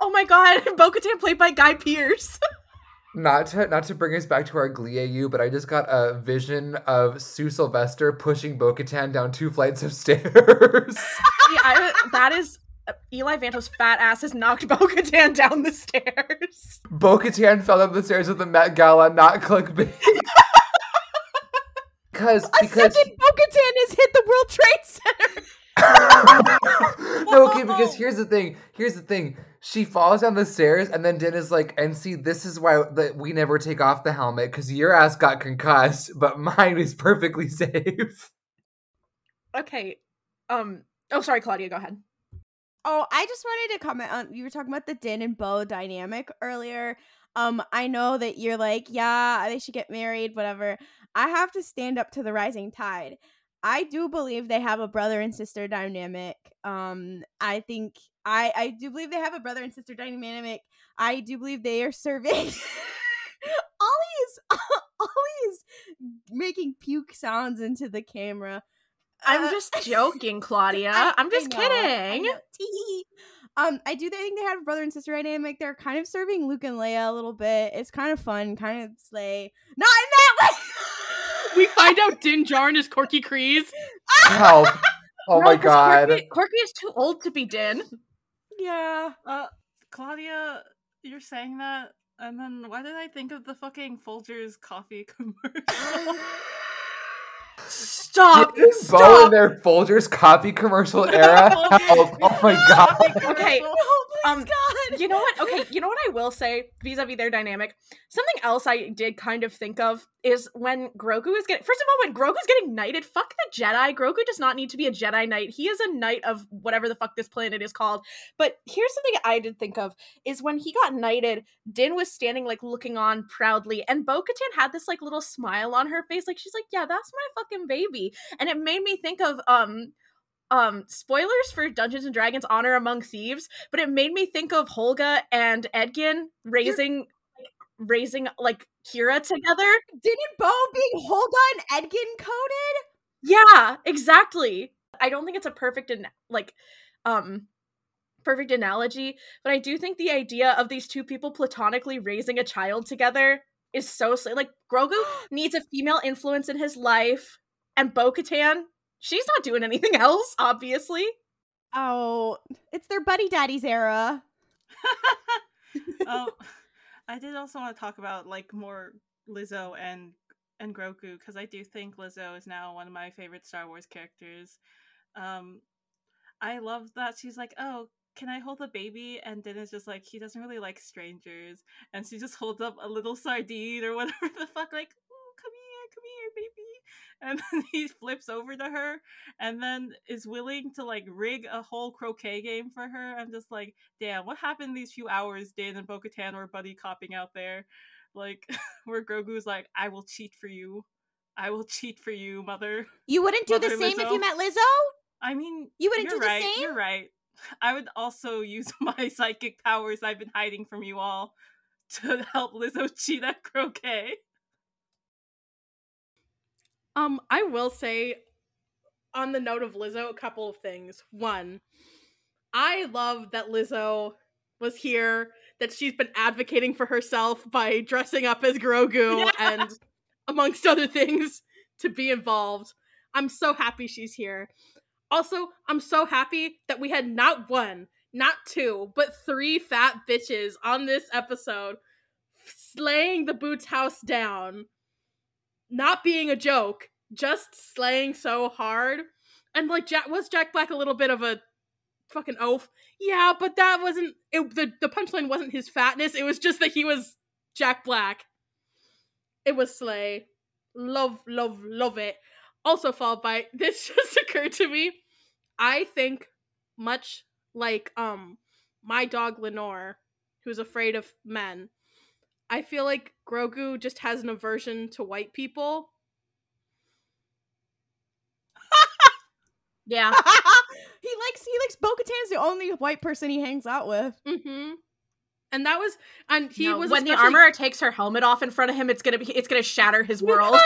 [SPEAKER 1] Oh my god, Bo-Katan played by Guy Pearce.
[SPEAKER 3] not to not to bring us back to our Glee AU, but I just got a vision of Sue Sylvester pushing Bo-Katan down two flights of stairs.
[SPEAKER 1] See, I, that is Eli Vanto's fat ass has knocked Bo-Katan down the stairs.
[SPEAKER 3] Bo-Katan fell down the stairs at the Met Gala, not clickbait. Because because
[SPEAKER 4] second Bo-Katan has hit the World Trade Center.
[SPEAKER 3] no, okay, because here's the thing. Here's the thing. She falls down the stairs, and then Din is like, and see, this is why that we never take off the helmet because your ass got concussed, but mine is perfectly safe.
[SPEAKER 1] Okay, um, oh sorry, Klaudia, go ahead.
[SPEAKER 4] Oh, I just wanted to comment on you were talking about the Din and Bo dynamic earlier. Um, I know that you're like, yeah, they should get married, whatever. I have to stand up to the rising tide. I do believe they have a brother and sister dynamic. Um, I think I I do believe they have a brother and sister dynamic. I do believe they are serving. Ollie is Ollie is making puke sounds into the camera.
[SPEAKER 1] I'm
[SPEAKER 4] Uh,
[SPEAKER 1] just joking, Klaudia.
[SPEAKER 4] I-
[SPEAKER 1] I'm just
[SPEAKER 4] I know,
[SPEAKER 1] kidding.
[SPEAKER 4] know. Tee. Um, I do think they have a brother and sister dynamic. They're kind of serving Luke and Leia a little bit. It's kind of fun, kind of slay. Not in that way.
[SPEAKER 5] We find out Din Djarin is Korkie Kryze.
[SPEAKER 3] Help! Oh
[SPEAKER 1] No,
[SPEAKER 3] my
[SPEAKER 1] 'cause
[SPEAKER 3] god!
[SPEAKER 1] Korkie, Korkie is too old to be Din.
[SPEAKER 4] yeah.
[SPEAKER 2] Uh, Klaudia, you're saying that, and then why did I think of the fucking Folgers coffee commercial?
[SPEAKER 1] Stop!
[SPEAKER 3] Bo in their Folgers coffee commercial era. Help! Oh my god!
[SPEAKER 1] Okay,
[SPEAKER 4] please,
[SPEAKER 1] Um,
[SPEAKER 4] God.
[SPEAKER 1] You know what? Okay, you know what I will say vis-a-vis their dynamic. Something else I did kind of think of is when Grogu is getting. First of all, when Grogu's getting knighted, fuck the Jedi. Grogu does not need to be a Jedi Knight. He is a knight of whatever the fuck this planet is called. But here's something I did think of: is when he got knighted, Din was standing like looking on proudly, and Bo-Katan had this like little smile on her face, like she's like, "Yeah, that's my fucking baby," and it made me think of um um spoilers for Dungeons and Dragons Honor Among Thieves, but it made me think of Holga and Edgin raising like, raising like Kira together.
[SPEAKER 4] Didn't Bo being Holga and Edgin coded?
[SPEAKER 1] Yeah, exactly. I don't think it's a perfect and like um perfect analogy, but I do think the idea of these two people platonically raising a child together is so sl- like Grogu needs a female influence in his life, and Bo Katan, she's not doing anything else, obviously.
[SPEAKER 4] Oh, it's their buddy daddies era.
[SPEAKER 2] um, I did also want to talk about like more Lizzo and and Grogu because I do think Lizzo is now one of my favorite Star Wars characters. Um, I love that she's like, "Oh, can I hold a baby?" And then it's just like she doesn't really like strangers, and she just holds up a little sardine or whatever the fuck, like, "Ooh, come here, baby." And then he flips over to her, and then is willing to like rig a whole croquet game for her. I'm just like, damn, what happened these few hours Dan and Bo-Katan were buddy copping out there? Like, where Grogu's like, I will cheat for you. I will cheat for you, mother.
[SPEAKER 4] You wouldn't do the
[SPEAKER 2] Mother
[SPEAKER 4] same if you met Lizzo?
[SPEAKER 2] I mean,
[SPEAKER 4] You wouldn't
[SPEAKER 2] you're
[SPEAKER 4] do the
[SPEAKER 2] right,
[SPEAKER 4] same?
[SPEAKER 2] You're right. I would also use my psychic powers I've been hiding from you all to help Lizzo cheat at croquet.
[SPEAKER 5] Um, I will say, on the note of Lizzo, a couple of things. One, I love that Lizzo was here, that she's been advocating for herself by dressing up as Grogu and, amongst other things, to be involved. I'm so happy she's here. Also, I'm so happy that we had not one, not two, but three fat bitches on this episode slaying the Boots house down not being a joke, just slaying so hard. And like Jack was Jack Black a little bit of a fucking oaf. Yeah, but that wasn't it, the the punchline wasn't his fatness. It was just that he was Jack Black. It was slay. Love, love, love it. Also followed by this just occurred to me. I think much like um my dog Lenore, who's afraid of men. I feel like Grogu just has an aversion to white people.
[SPEAKER 1] Yeah.
[SPEAKER 4] he likes he likes Bo-Katan's the only white person he hangs out with.
[SPEAKER 5] Mm-hmm. And that was, and he
[SPEAKER 1] No,
[SPEAKER 5] was
[SPEAKER 1] when the
[SPEAKER 5] especially-
[SPEAKER 1] armorer takes her helmet off in front of him, it's gonna be it's gonna shatter his world.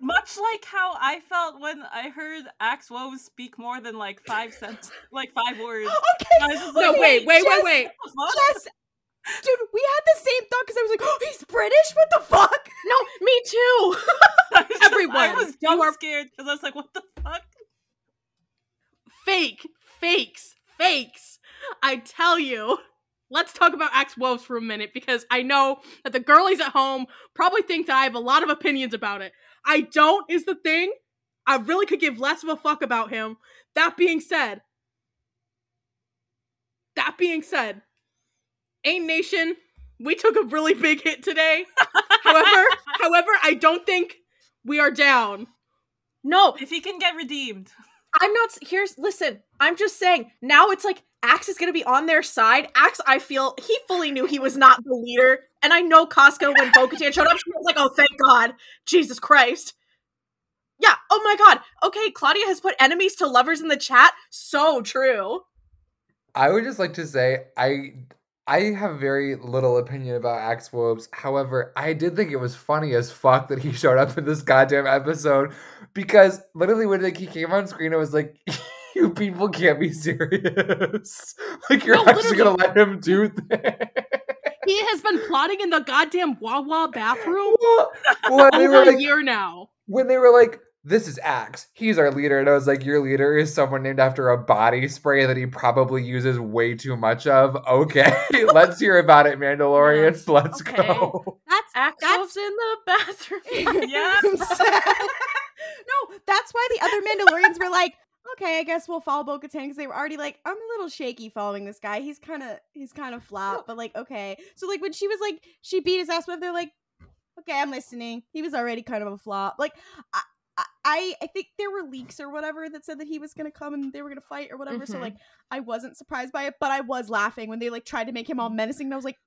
[SPEAKER 2] Much like how I felt when I heard Axe Woe speak more than like five cents, like five words.
[SPEAKER 4] Okay.
[SPEAKER 2] I was just
[SPEAKER 5] no, wait, wait,
[SPEAKER 4] Jess-
[SPEAKER 5] wait, wait.
[SPEAKER 2] what the fuck?
[SPEAKER 4] Yes. Dude, we had the same thought because I was like, oh, he's British? What the fuck?
[SPEAKER 1] no, me too.
[SPEAKER 2] I was I
[SPEAKER 5] Everyone,
[SPEAKER 2] was jump
[SPEAKER 5] are-
[SPEAKER 2] scared because I was like, what the fuck?
[SPEAKER 5] Fake, fakes, fakes. I tell you. Let's talk about Axe Woves for a minute because I know that the girlies at home probably think that I have a lot of opinions about it. I don't, is the thing. I really could give less of a fuck about him. That being said, that being said, Ain Nation, we took a really big hit today. however, however, I don't think we are down.
[SPEAKER 1] No,
[SPEAKER 2] If he can get redeemed.
[SPEAKER 1] I'm not. Here's listen. I'm just saying. Now it's like Axe is gonna be on their side. Axe, I feel he fully knew he was not the leader, and I know Costco when Bo-Katan showed up, she was like, "Oh, thank God, Jesus Christ." Yeah. Oh my God. Okay, Klaudia has put enemies to lovers in the chat. So true.
[SPEAKER 3] I would just like to say I I have very little opinion about Axe Woves. However, I did think it was funny as fuck that he showed up in this goddamn episode because literally when like, he came on screen, I was like, "You people can't be serious! like you're
[SPEAKER 5] No,
[SPEAKER 3] actually gonna let him do this?"
[SPEAKER 5] He has been plotting in the goddamn Wawa bathroom
[SPEAKER 3] were
[SPEAKER 5] over a
[SPEAKER 3] like,
[SPEAKER 5] year now.
[SPEAKER 3] when they were like, "This is Axe. He's our leader," and I was like, "Your leader is someone named after a body spray that he probably uses way too much of." Okay, let's hear about it, Mandalorians. Let's
[SPEAKER 1] okay.
[SPEAKER 3] go.
[SPEAKER 4] That's
[SPEAKER 1] Axe
[SPEAKER 4] That's-
[SPEAKER 1] wolves in the bathroom.
[SPEAKER 2] Yeah.
[SPEAKER 4] no, that's why the other Mandalorians were like, okay, I guess we'll follow Bo Katan because they were already like, I'm a little shaky following this guy. He's kind of he's kind of flat, but like, okay. So like when she was like, she beat his ass, but they're like, okay, I'm listening. He was already kind of a flop. Like, I. I, I think there were leaks or whatever that said that he was gonna come and they were gonna fight or whatever. So
[SPEAKER 1] Mhm.
[SPEAKER 4] like I wasn't surprised by it, but I was laughing when they like tried to make him all menacing. And I was like,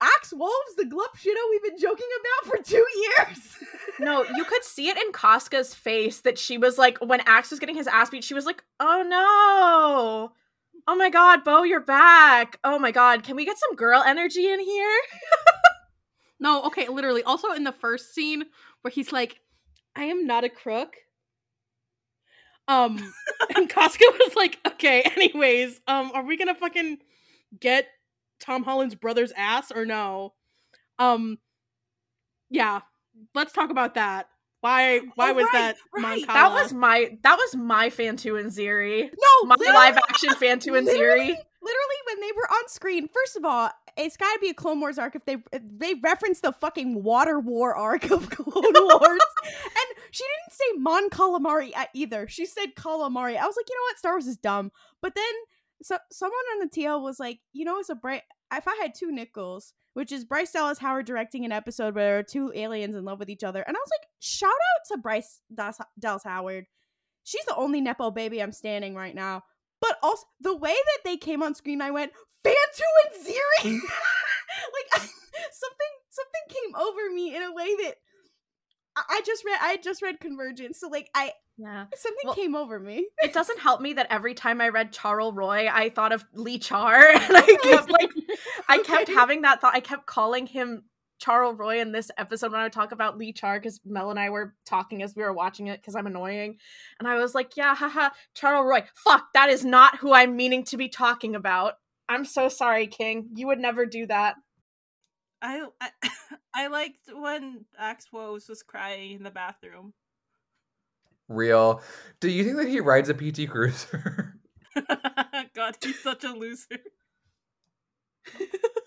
[SPEAKER 4] Axe Woves, the glup shitter we've been joking about for two years.
[SPEAKER 1] No, you could see it in Koska's face that she was like, when Axe was getting his ass beat, she was like, oh no. Oh my god, Bo, you're back. Oh my god, can we get some girl energy in here?
[SPEAKER 5] No, okay, literally. Also in the first scene where he's like, I am not a crook. Um, and Costco was like, "Okay, anyways, um, are we gonna fucking get Tom Holland's brother's ass or no?" Um, yeah, let's talk about that. Why? Why
[SPEAKER 1] Oh,
[SPEAKER 5] was
[SPEAKER 1] right,
[SPEAKER 5] that?
[SPEAKER 1] right. That was my that was my Phan-Tu and Xiri.
[SPEAKER 4] No,
[SPEAKER 1] My live action Phan-Tu and Xiri.
[SPEAKER 4] Literally when they were on screen. First of all, it's got to be a Clone Wars arc if they if they reference the fucking Water War arc of Clone Wars. and she didn't say Mon Calamari either. She said Calamari. I was like, you know what, Star Wars is dumb. But then so someone on the TL was like, you know, it's a bright. If I had two nickels, which is Bryce Dallas Howard directing an episode where there are two aliens in love with each other, and I was like, shout out to Bryce Dallas, Dallas Howard. She's the only nepo baby I'm standing right now. But also the way that they came on screen, I went Phan-Tu and Xiri. Mm. like something, something came over me in a way that I, I just read. I just read Convergence, so like I
[SPEAKER 1] Yeah.
[SPEAKER 4] something
[SPEAKER 1] Well-
[SPEAKER 4] came over me.
[SPEAKER 1] It doesn't help me that every time I read Charles Roy, I thought of Lee Char, and I kept like I kept
[SPEAKER 4] Okay.
[SPEAKER 1] having that thought. I kept calling him Charles Roy in this episode when I talk about Lee Char because Mel and I were talking as we were watching it because I'm annoying. And I was like, yeah, haha, Charles Roy. Fuck, that is not who I'm meaning to be talking about. I'm so sorry, King. You would never do that.
[SPEAKER 2] I, I I liked when Axe Woves was crying in the bathroom.
[SPEAKER 3] Real. Do you think that he rides a PT Cruiser?
[SPEAKER 2] God, he's such a loser.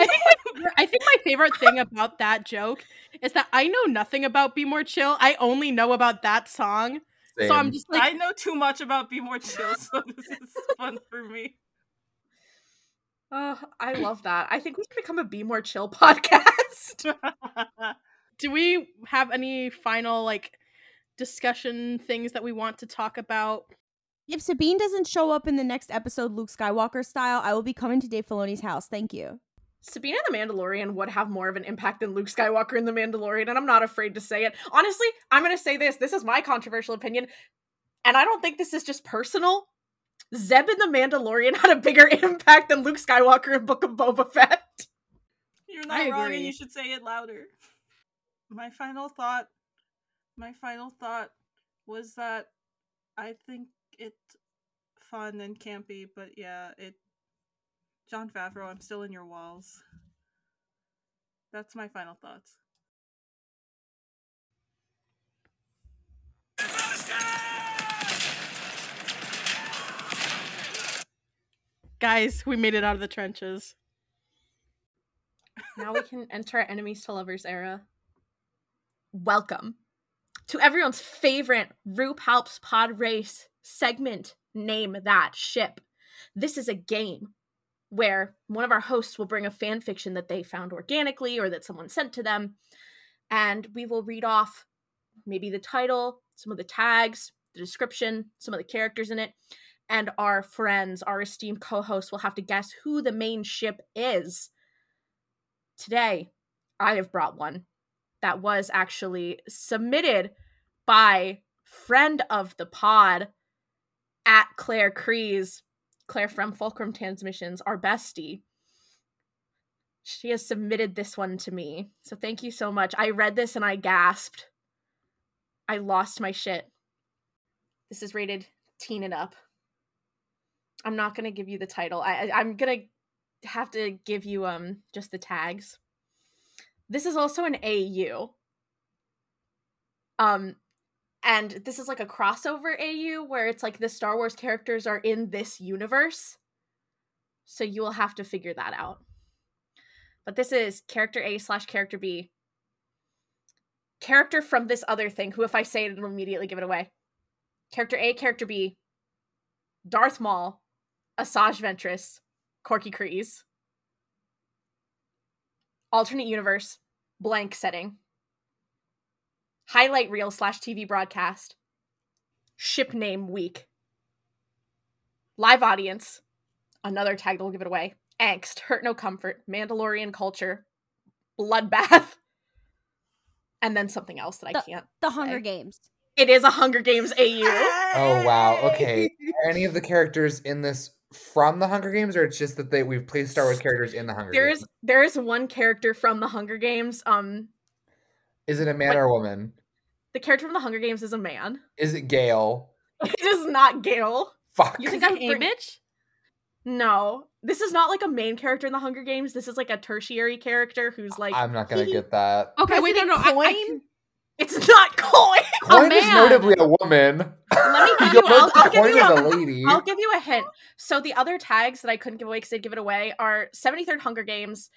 [SPEAKER 5] I think, my, I think my favorite thing about that joke is that I know nothing about Be More Chill. I only know about that song. So I'm just like,
[SPEAKER 2] I know too much about Be More Chill, so this is fun for me.
[SPEAKER 1] Oh, I love that. I think we should become a Be More Chill podcast.
[SPEAKER 5] do we have any final like discussion things that we want to talk about?
[SPEAKER 4] If Sabine doesn't show up in the next episode, Luke Skywalker style, I will be coming to Dave Filoni's house. Thank you.
[SPEAKER 1] Sabina the Mandalorian would have more of an impact than Luke Skywalker in The Mandalorian, and I'm not afraid to say it. Honestly, I'm going to say this. This is my controversial opinion, and I don't think this is just personal. Zeb in The Mandalorian had a bigger impact than Luke Skywalker in Book of Boba Fett.
[SPEAKER 2] You're
[SPEAKER 5] I
[SPEAKER 2] not wrong, and you should say it louder. My final thought, my final thought was that I think it's fun and campy, but yeah, it. Jon Favreau, I'm still in your walls. That's my final thoughts.
[SPEAKER 5] Guys, we made it out of the trenches.
[SPEAKER 1] Now we can enter our enemies to lovers era. Welcome to everyone's favorite RuPalp's Podrace segment. Name that ship. This is a game where one of our hosts will bring a fan fiction that they found organically or that someone sent to them, and we will read off maybe the title, some of the tags, the description, some of the characters in it, and our friends, our esteemed co hosts, will have to guess who the main ship is. Today, I have brought one that was actually submitted by friend of the pod at Claire Crees, Claire from Fulcrum Transmissions, our bestie. She has submitted this one to me. So thank you so much. I read this and I gasped. I lost my shit. This is rated teen and up. I'm not gonna give you the title. I, I I'm gonna have to give you um just the tags. This is also an AU. Um and this is like a crossover AU where it's like the Star Wars characters are in this universe. So you will have to figure that out. But this is character A slash character B. Character from this other thing, who if I say it, it'll immediately give it away. Character A, character B, Darth Maul, Asajj Ventress, Korkie Kryze. Alternate universe, blank setting. Highlight reel slash TV broadcast. Ship name week. Live audience. Another tag that will give it away. Angst, hurt no comfort, Mandalorian culture, bloodbath, and then something else that I can't.
[SPEAKER 4] The
[SPEAKER 1] say.
[SPEAKER 4] Hunger Games.
[SPEAKER 1] It is a Hunger Games AU.
[SPEAKER 3] Oh wow. Okay. Are any of the characters in this from the Hunger Games, or it's just that they we've placed Star Wars characters in the Hunger
[SPEAKER 1] There
[SPEAKER 3] Games?
[SPEAKER 1] is there is one character from the Hunger Games. Um,
[SPEAKER 3] Is it a man
[SPEAKER 1] What-
[SPEAKER 3] or a woman?
[SPEAKER 1] The character from the Hunger Games is a man.
[SPEAKER 3] Is it Gale?
[SPEAKER 1] It is not Gale.
[SPEAKER 3] Fuck.
[SPEAKER 1] You think I'm
[SPEAKER 5] a
[SPEAKER 1] bring-
[SPEAKER 5] bitch?
[SPEAKER 1] No, this is not like a main character in the Hunger Games. This is like a tertiary character who's like.
[SPEAKER 3] I'm not gonna
[SPEAKER 4] He-
[SPEAKER 3] get that.
[SPEAKER 5] Okay, wait, no, no.
[SPEAKER 4] President
[SPEAKER 5] I, I can-
[SPEAKER 1] it's not Coin.
[SPEAKER 3] Coin is
[SPEAKER 5] man.
[SPEAKER 3] notably a woman.
[SPEAKER 1] Let me give
[SPEAKER 3] You'll
[SPEAKER 1] you.
[SPEAKER 3] know
[SPEAKER 1] I'll, I'll give
[SPEAKER 3] Coin
[SPEAKER 1] you.
[SPEAKER 3] is
[SPEAKER 1] A,
[SPEAKER 3] a lady.
[SPEAKER 1] I'll give you a hint. So the other tags that I couldn't give away because they'd give it away are 73rd Hunger Games,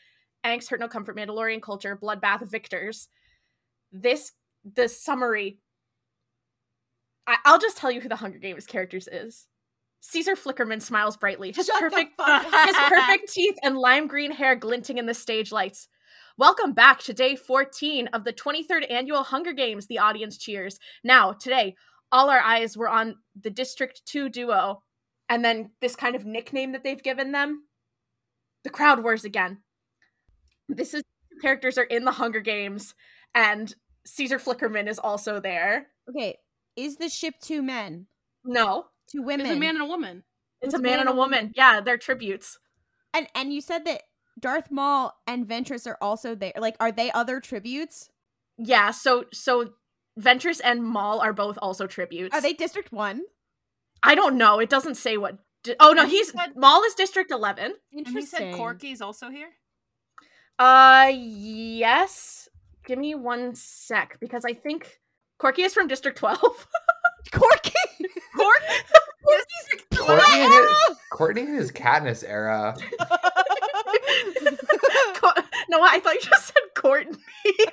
[SPEAKER 1] Angst, Hurt No Comfort, Mandalorian Culture, Bloodbath, Victors. This the summary. I, I'll just tell you who the Hunger Games characters is. Caesar Flickerman smiles brightly. His
[SPEAKER 4] Shut
[SPEAKER 1] perfect his perfect teeth and lime green hair glinting in the stage lights. Welcome back to day 14 of the 23rd annual Hunger Games, the audience cheers. Now, today, all our eyes were on the District 2 duo, and then this kind of nickname that they've given them the Crowd Wars again. This is characters are in the Hunger Games, and Caesar Flickerman is also there.
[SPEAKER 4] Okay, is the ship two men?
[SPEAKER 1] No,
[SPEAKER 4] Two women?
[SPEAKER 5] It's a man and a woman.
[SPEAKER 1] it's a man and a woman. Yeah, they're tributes.
[SPEAKER 4] and and you said that Darth Maul and Ventress are also there. Like, are they other tributes?
[SPEAKER 1] Yeah, so so Ventress and Maul are both also tributes.
[SPEAKER 4] Are they District One?
[SPEAKER 1] I don't know. It doesn't say what. Di- oh no, he's
[SPEAKER 2] said-
[SPEAKER 1] Maul is District Eleven.
[SPEAKER 2] And he said Korkie's also here.
[SPEAKER 1] Uh, yes. Give me one sec because I think Korkie is from District Twelve.
[SPEAKER 4] Korkie.
[SPEAKER 2] Korkie?
[SPEAKER 3] Courtney in his, Courtney in his Katniss era.
[SPEAKER 1] No, I thought you just said Courtney.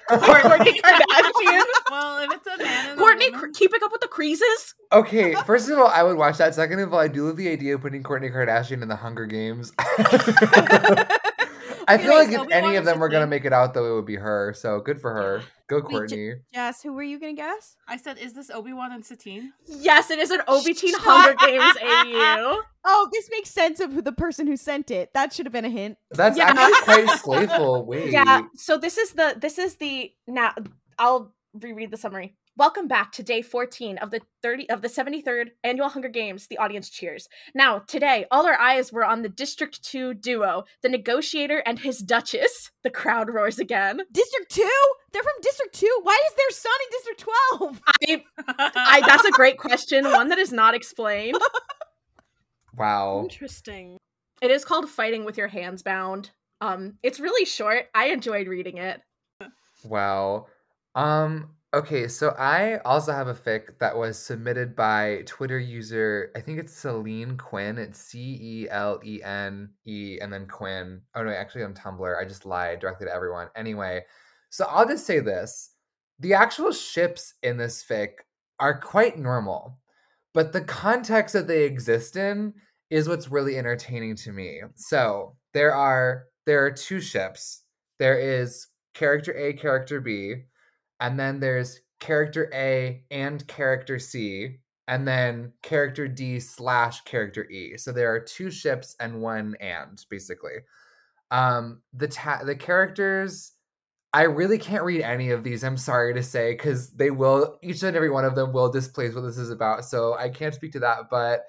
[SPEAKER 1] Courtney Kardashian.
[SPEAKER 2] well, if it's a man
[SPEAKER 1] Courtney,
[SPEAKER 2] a
[SPEAKER 1] cr-
[SPEAKER 2] woman,
[SPEAKER 1] keeping up with the creases.
[SPEAKER 3] Okay, first of all, I would watch that. Second of all, I do love the idea of putting Courtney Kardashian in the Hunger Games. I feel like if any of them were gonna make it out, though, it would be her. So good for her. Go,
[SPEAKER 4] Wait, J-
[SPEAKER 3] Courtney.
[SPEAKER 4] Jess, who were you gonna guess?
[SPEAKER 2] I said, is this Obi Wan and Satine?
[SPEAKER 1] Yes, it is an Obitine Hunger Games AU.
[SPEAKER 4] Oh, this makes sense of who the person who sent it. That should have been a hint.
[SPEAKER 3] That's
[SPEAKER 1] Yeah.
[SPEAKER 3] actually quite slayful. Wait.
[SPEAKER 1] Yeah. So this is the this is the now I'll reread the summary. Welcome back to day 14 of the 30 of the 73rd annual Hunger Games. The audience cheers. Now, today, all our eyes were on the District 2 duo, the negotiator and his duchess. The crowd roars again.
[SPEAKER 4] District Two? They're from District Two. Why is their son in District Twelve?
[SPEAKER 1] I, I that's a great question, one that is not explained.
[SPEAKER 3] Wow.
[SPEAKER 5] Interesting.
[SPEAKER 1] It is called Fighting with Your Hands Bound. Um, it's really short. I enjoyed reading it.
[SPEAKER 3] Wow. Um, okay, so I also have a fic that was submitted by Twitter user, I think it's Celene Quinn. It's C E L E N E and then Quinn. Oh no, actually on Tumblr. I just lied directly to everyone. Anyway, so I'll just say this. The actual ships in this fic are quite normal, but the context that they exist in is what's really entertaining to me. So there are there are two ships. There is character A, character B, and then there's character A and character C, and then character D slash character E. So there are two ships and one and basically. Um, the ta- the characters, I really can't read any of these. I'm sorry to say because they will each and every one of them will displace what this is about. So I can't speak to that, but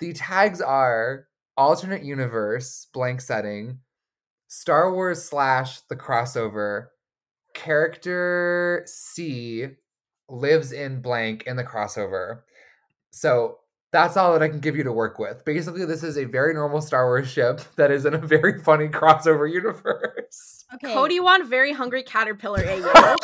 [SPEAKER 3] the tags are alternate universe, blank setting, Star Wars slash the crossover, character C lives in blank in the crossover. So that's all that I can give you to work with. Basically, this is a very normal Star Wars ship that is in a very funny crossover universe.
[SPEAKER 4] Okay.
[SPEAKER 1] Cody Wan, very hungry caterpillar AU.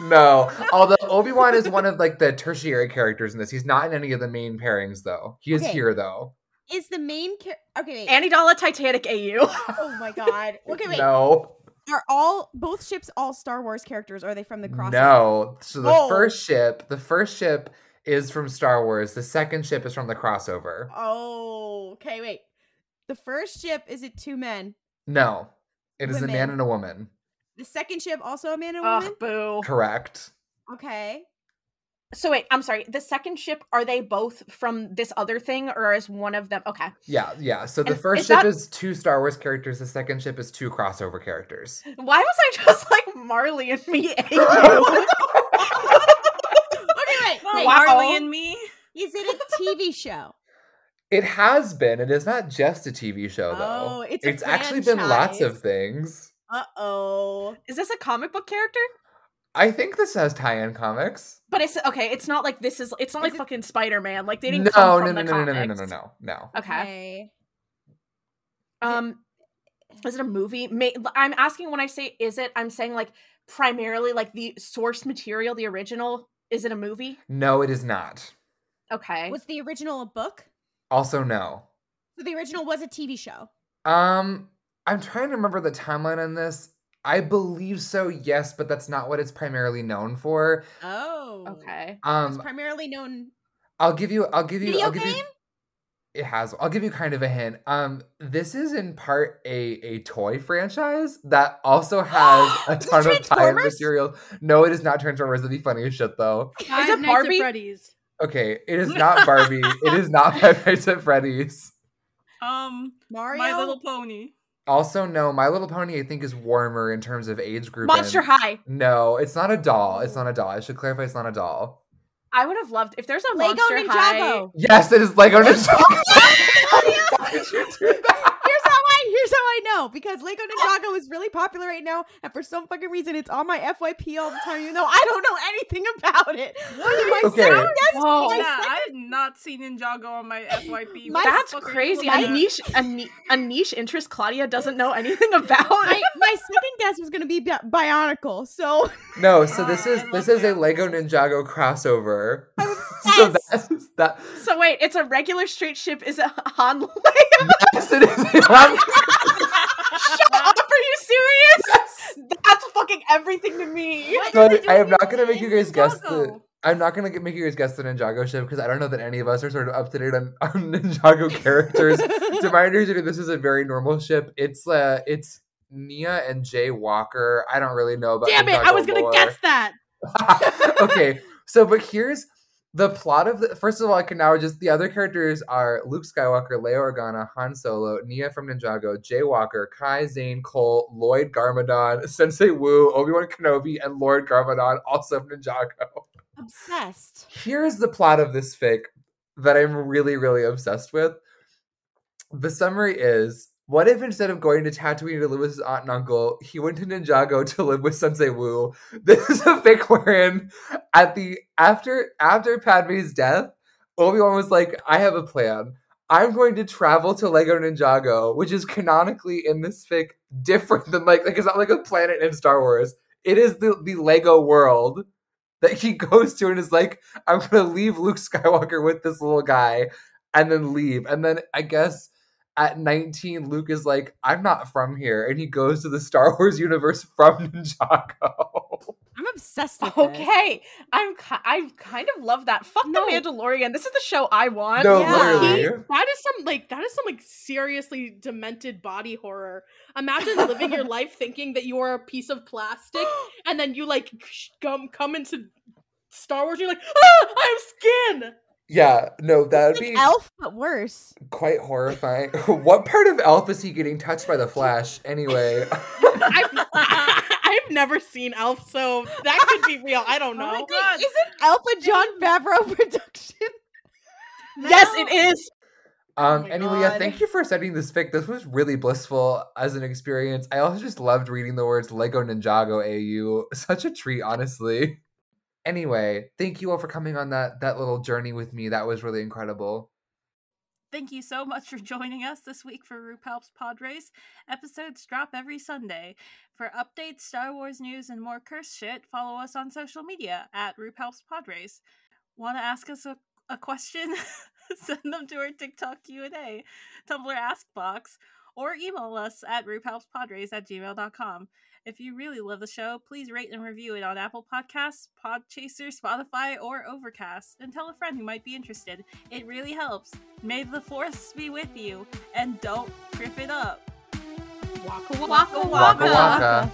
[SPEAKER 3] no, although Obi Wan is one of like the tertiary characters in this. He's not in any of the main pairings though. He is
[SPEAKER 4] Okay.
[SPEAKER 3] here though.
[SPEAKER 4] is the main char- Okay, wait.
[SPEAKER 1] Anidala Titanic AU.
[SPEAKER 4] oh my god. Okay, wait.
[SPEAKER 3] No,
[SPEAKER 4] Are all both ships all Star Wars characters? Or are they from the crossover?
[SPEAKER 3] no. So the
[SPEAKER 4] Oh.
[SPEAKER 3] first ship, the first ship is from Star Wars. The second ship is from the crossover.
[SPEAKER 4] Oh, okay, wait. The first ship is it two men?
[SPEAKER 3] No, it is a man and a woman.
[SPEAKER 4] The second ship also a man and a
[SPEAKER 1] Ugh,
[SPEAKER 4] woman?
[SPEAKER 1] boo.
[SPEAKER 3] Correct.
[SPEAKER 4] Okay.
[SPEAKER 1] So wait, I'm sorry. The second ship, are they both from this other thing, or is one of them? Okay.
[SPEAKER 3] Yeah, yeah. So the
[SPEAKER 1] And
[SPEAKER 3] first
[SPEAKER 1] is
[SPEAKER 3] ship
[SPEAKER 1] that-
[SPEAKER 3] is two Star Wars characters. The second ship is two crossover characters.
[SPEAKER 1] Why was I just like Marley and me AU?
[SPEAKER 4] Okay, wait. Wait.
[SPEAKER 1] Wow.
[SPEAKER 2] Marley and me.
[SPEAKER 4] Is it a TV show?
[SPEAKER 3] It has been. It is not just a TV show though.
[SPEAKER 4] Oh,
[SPEAKER 3] though.
[SPEAKER 4] it's a
[SPEAKER 3] actually been lots of things.
[SPEAKER 4] Uh oh.
[SPEAKER 1] is this a comic book character?
[SPEAKER 3] I think this has tie-in comics.
[SPEAKER 1] But it's okay. It's not like this is. It's not like fucking Spider Man. Like they didn't
[SPEAKER 3] No,
[SPEAKER 1] come
[SPEAKER 3] no,
[SPEAKER 1] from
[SPEAKER 3] no,
[SPEAKER 1] the
[SPEAKER 3] no, no, no, no, no,
[SPEAKER 1] comics.
[SPEAKER 3] no, no.
[SPEAKER 1] Okay. Um, is it a movie? May- I'm asking when I say is it. I'm saying like primarily like the source material, the original. Is it a movie?
[SPEAKER 3] No, it is not.
[SPEAKER 1] Okay.
[SPEAKER 4] Was the original a book?
[SPEAKER 3] Also, no.
[SPEAKER 4] So the original was a TV show.
[SPEAKER 3] Um, I'm trying to remember the timeline on this. I believe so, yes, but that's not what it's primarily known for.
[SPEAKER 4] Oh.
[SPEAKER 1] okay.
[SPEAKER 4] It's
[SPEAKER 3] Um,
[SPEAKER 4] primarily known.
[SPEAKER 3] I'll give you, I'll give you,
[SPEAKER 4] Video
[SPEAKER 3] I'll give you. It has. I'll give you kind of a hint. Um, this is in part a a toy franchise that also has a ton of tie-in material. No, it is not Transformers. That'd be funny as shit though.
[SPEAKER 5] Five
[SPEAKER 1] it
[SPEAKER 5] Nights at
[SPEAKER 1] Barbie?
[SPEAKER 5] Freddy's.
[SPEAKER 3] Okay, it is not Barbie. it is not Five Nights at Freddy's.
[SPEAKER 2] Um,
[SPEAKER 4] Mario.
[SPEAKER 2] My Little Pony.
[SPEAKER 3] Also, no, My Little Pony I think is warmer in terms of age group.
[SPEAKER 1] Monster High.
[SPEAKER 3] No, it's not a doll. It's not a doll. I should clarify. It's not a doll.
[SPEAKER 1] I would have loved if there's a
[SPEAKER 4] Lego
[SPEAKER 1] Monster High.
[SPEAKER 4] Ninjago.
[SPEAKER 3] Yes, it is Lego Ninjago. Why did you do that?
[SPEAKER 4] Here's how I here's how I know because Lego Ninjago is really popular right now, and for some fucking reason, it's on my FYP all the time. Even though I don't know anything about it. My
[SPEAKER 3] Okay.
[SPEAKER 4] second guess-
[SPEAKER 1] Whoa.
[SPEAKER 4] my
[SPEAKER 2] yeah,
[SPEAKER 4] second-
[SPEAKER 2] I have not seen Ninjago on my FYP.
[SPEAKER 4] My-
[SPEAKER 1] That's
[SPEAKER 2] fuck are you
[SPEAKER 1] crazy. A niche, a, ni- a niche interest Klaudia doesn't know anything about.
[SPEAKER 4] my, my second guess was gonna be Bi- Bionicle. So
[SPEAKER 3] No, so this
[SPEAKER 2] Ah,
[SPEAKER 3] is this
[SPEAKER 2] love
[SPEAKER 3] is a. Lego Ninjago crossover. so
[SPEAKER 4] Yes.
[SPEAKER 3] that.
[SPEAKER 1] so wait, it's a regular straight ship. Is it Han Leia?
[SPEAKER 3] Yes, it is. I'm-
[SPEAKER 1] Shut up! Are you serious? That's fucking everything to me.
[SPEAKER 3] So I am not gonna make you guys guess the. I'm not gonna make you guys guess the Ninjago ship because I don't know that any of us are sort of up to date on, on Ninjago characters. to my understanding, this is a very normal ship. It's uh, it's Nya and Jay Walker. I don't really know about.
[SPEAKER 5] Damn it! I was gonna
[SPEAKER 3] lore.
[SPEAKER 5] guess that.
[SPEAKER 3] okay, so but here's the plot of the. First of all, I can now just the other characters are Luke Skywalker, Leia Organa, Han Solo, Nya from Ninjago, Jay Walker, Kai Zane Cole, Lloyd Garmadon, Sensei Wu, Obi Wan Kenobi, and Lord Garmadon, also from Ninjago.
[SPEAKER 4] obsessed.
[SPEAKER 3] Here's the plot of this fic that I'm really, really obsessed with. The summary is what if instead of going to Tatooine to live with his aunt and uncle, he went to Ninjago to live with Sensei Wu? This is a fic wherein at the after after Padme's death, Obi-Wan was like, I have a plan. I'm going to travel to Lego Ninjago, which is canonically in this fic different than like like it's not like a planet in Star Wars. It is the, the Lego world that he goes to and is like, I'm gonna leave Luke Skywalker with this little guy and then leave. And then I guess at 19, Luke is like, I'm not from here. And he goes to the Star Wars universe from Ninjago.
[SPEAKER 4] I'm obsessed with this.
[SPEAKER 1] Okay, I'm. ki- I kind of love that. Fuck
[SPEAKER 5] No.
[SPEAKER 1] the Mandalorian. This is the show I want.
[SPEAKER 3] No,
[SPEAKER 4] Yeah.
[SPEAKER 3] literally.
[SPEAKER 5] He- that is some like that is some like seriously demented body horror. Imagine living your life thinking that you are a piece of plastic, and then you like sh- come come into Star Wars. You're like, ah, I have skin.
[SPEAKER 3] Yeah, no, that would
[SPEAKER 4] It's
[SPEAKER 3] be
[SPEAKER 4] Elf, but worse.
[SPEAKER 3] quite horrifying. what part of Elf is he getting touched by the Flash? Anyway,
[SPEAKER 5] I've, I've never seen Elf, so that could be real. I don't
[SPEAKER 2] Oh
[SPEAKER 5] know.
[SPEAKER 2] God.
[SPEAKER 4] Isn't Elf a Jon Favreau production?
[SPEAKER 1] Yes, it is.
[SPEAKER 3] Um,
[SPEAKER 5] my
[SPEAKER 3] anyway, yeah, thank you for sending this fic. This was really blissful as an experience. I also just loved reading the words Lego Ninjago AU. Such a treat, honestly. Anyway, thank you all for coming on that that little journey with me. That was really incredible.
[SPEAKER 2] Thank you so much for joining us this week for RuPaul's Race. Episodes drop every Sunday. For updates, Star Wars news, and more curse shit, follow us on social media at RuPaul's Race. Want to ask us a, a question? Send them to our TikTok Q&A, Tumblr Ask Box, or email us at RuPalp'sPodrace at gmail.com. If you really love the show, please rate and review it on Apple Podcasts, Podchaser, Spotify, or Overcast, and tell a friend who might be interested. It really helps. May the force be with you, and don't kriff it up.
[SPEAKER 5] Waka
[SPEAKER 2] Waka
[SPEAKER 5] waka
[SPEAKER 3] Waka
[SPEAKER 2] waka.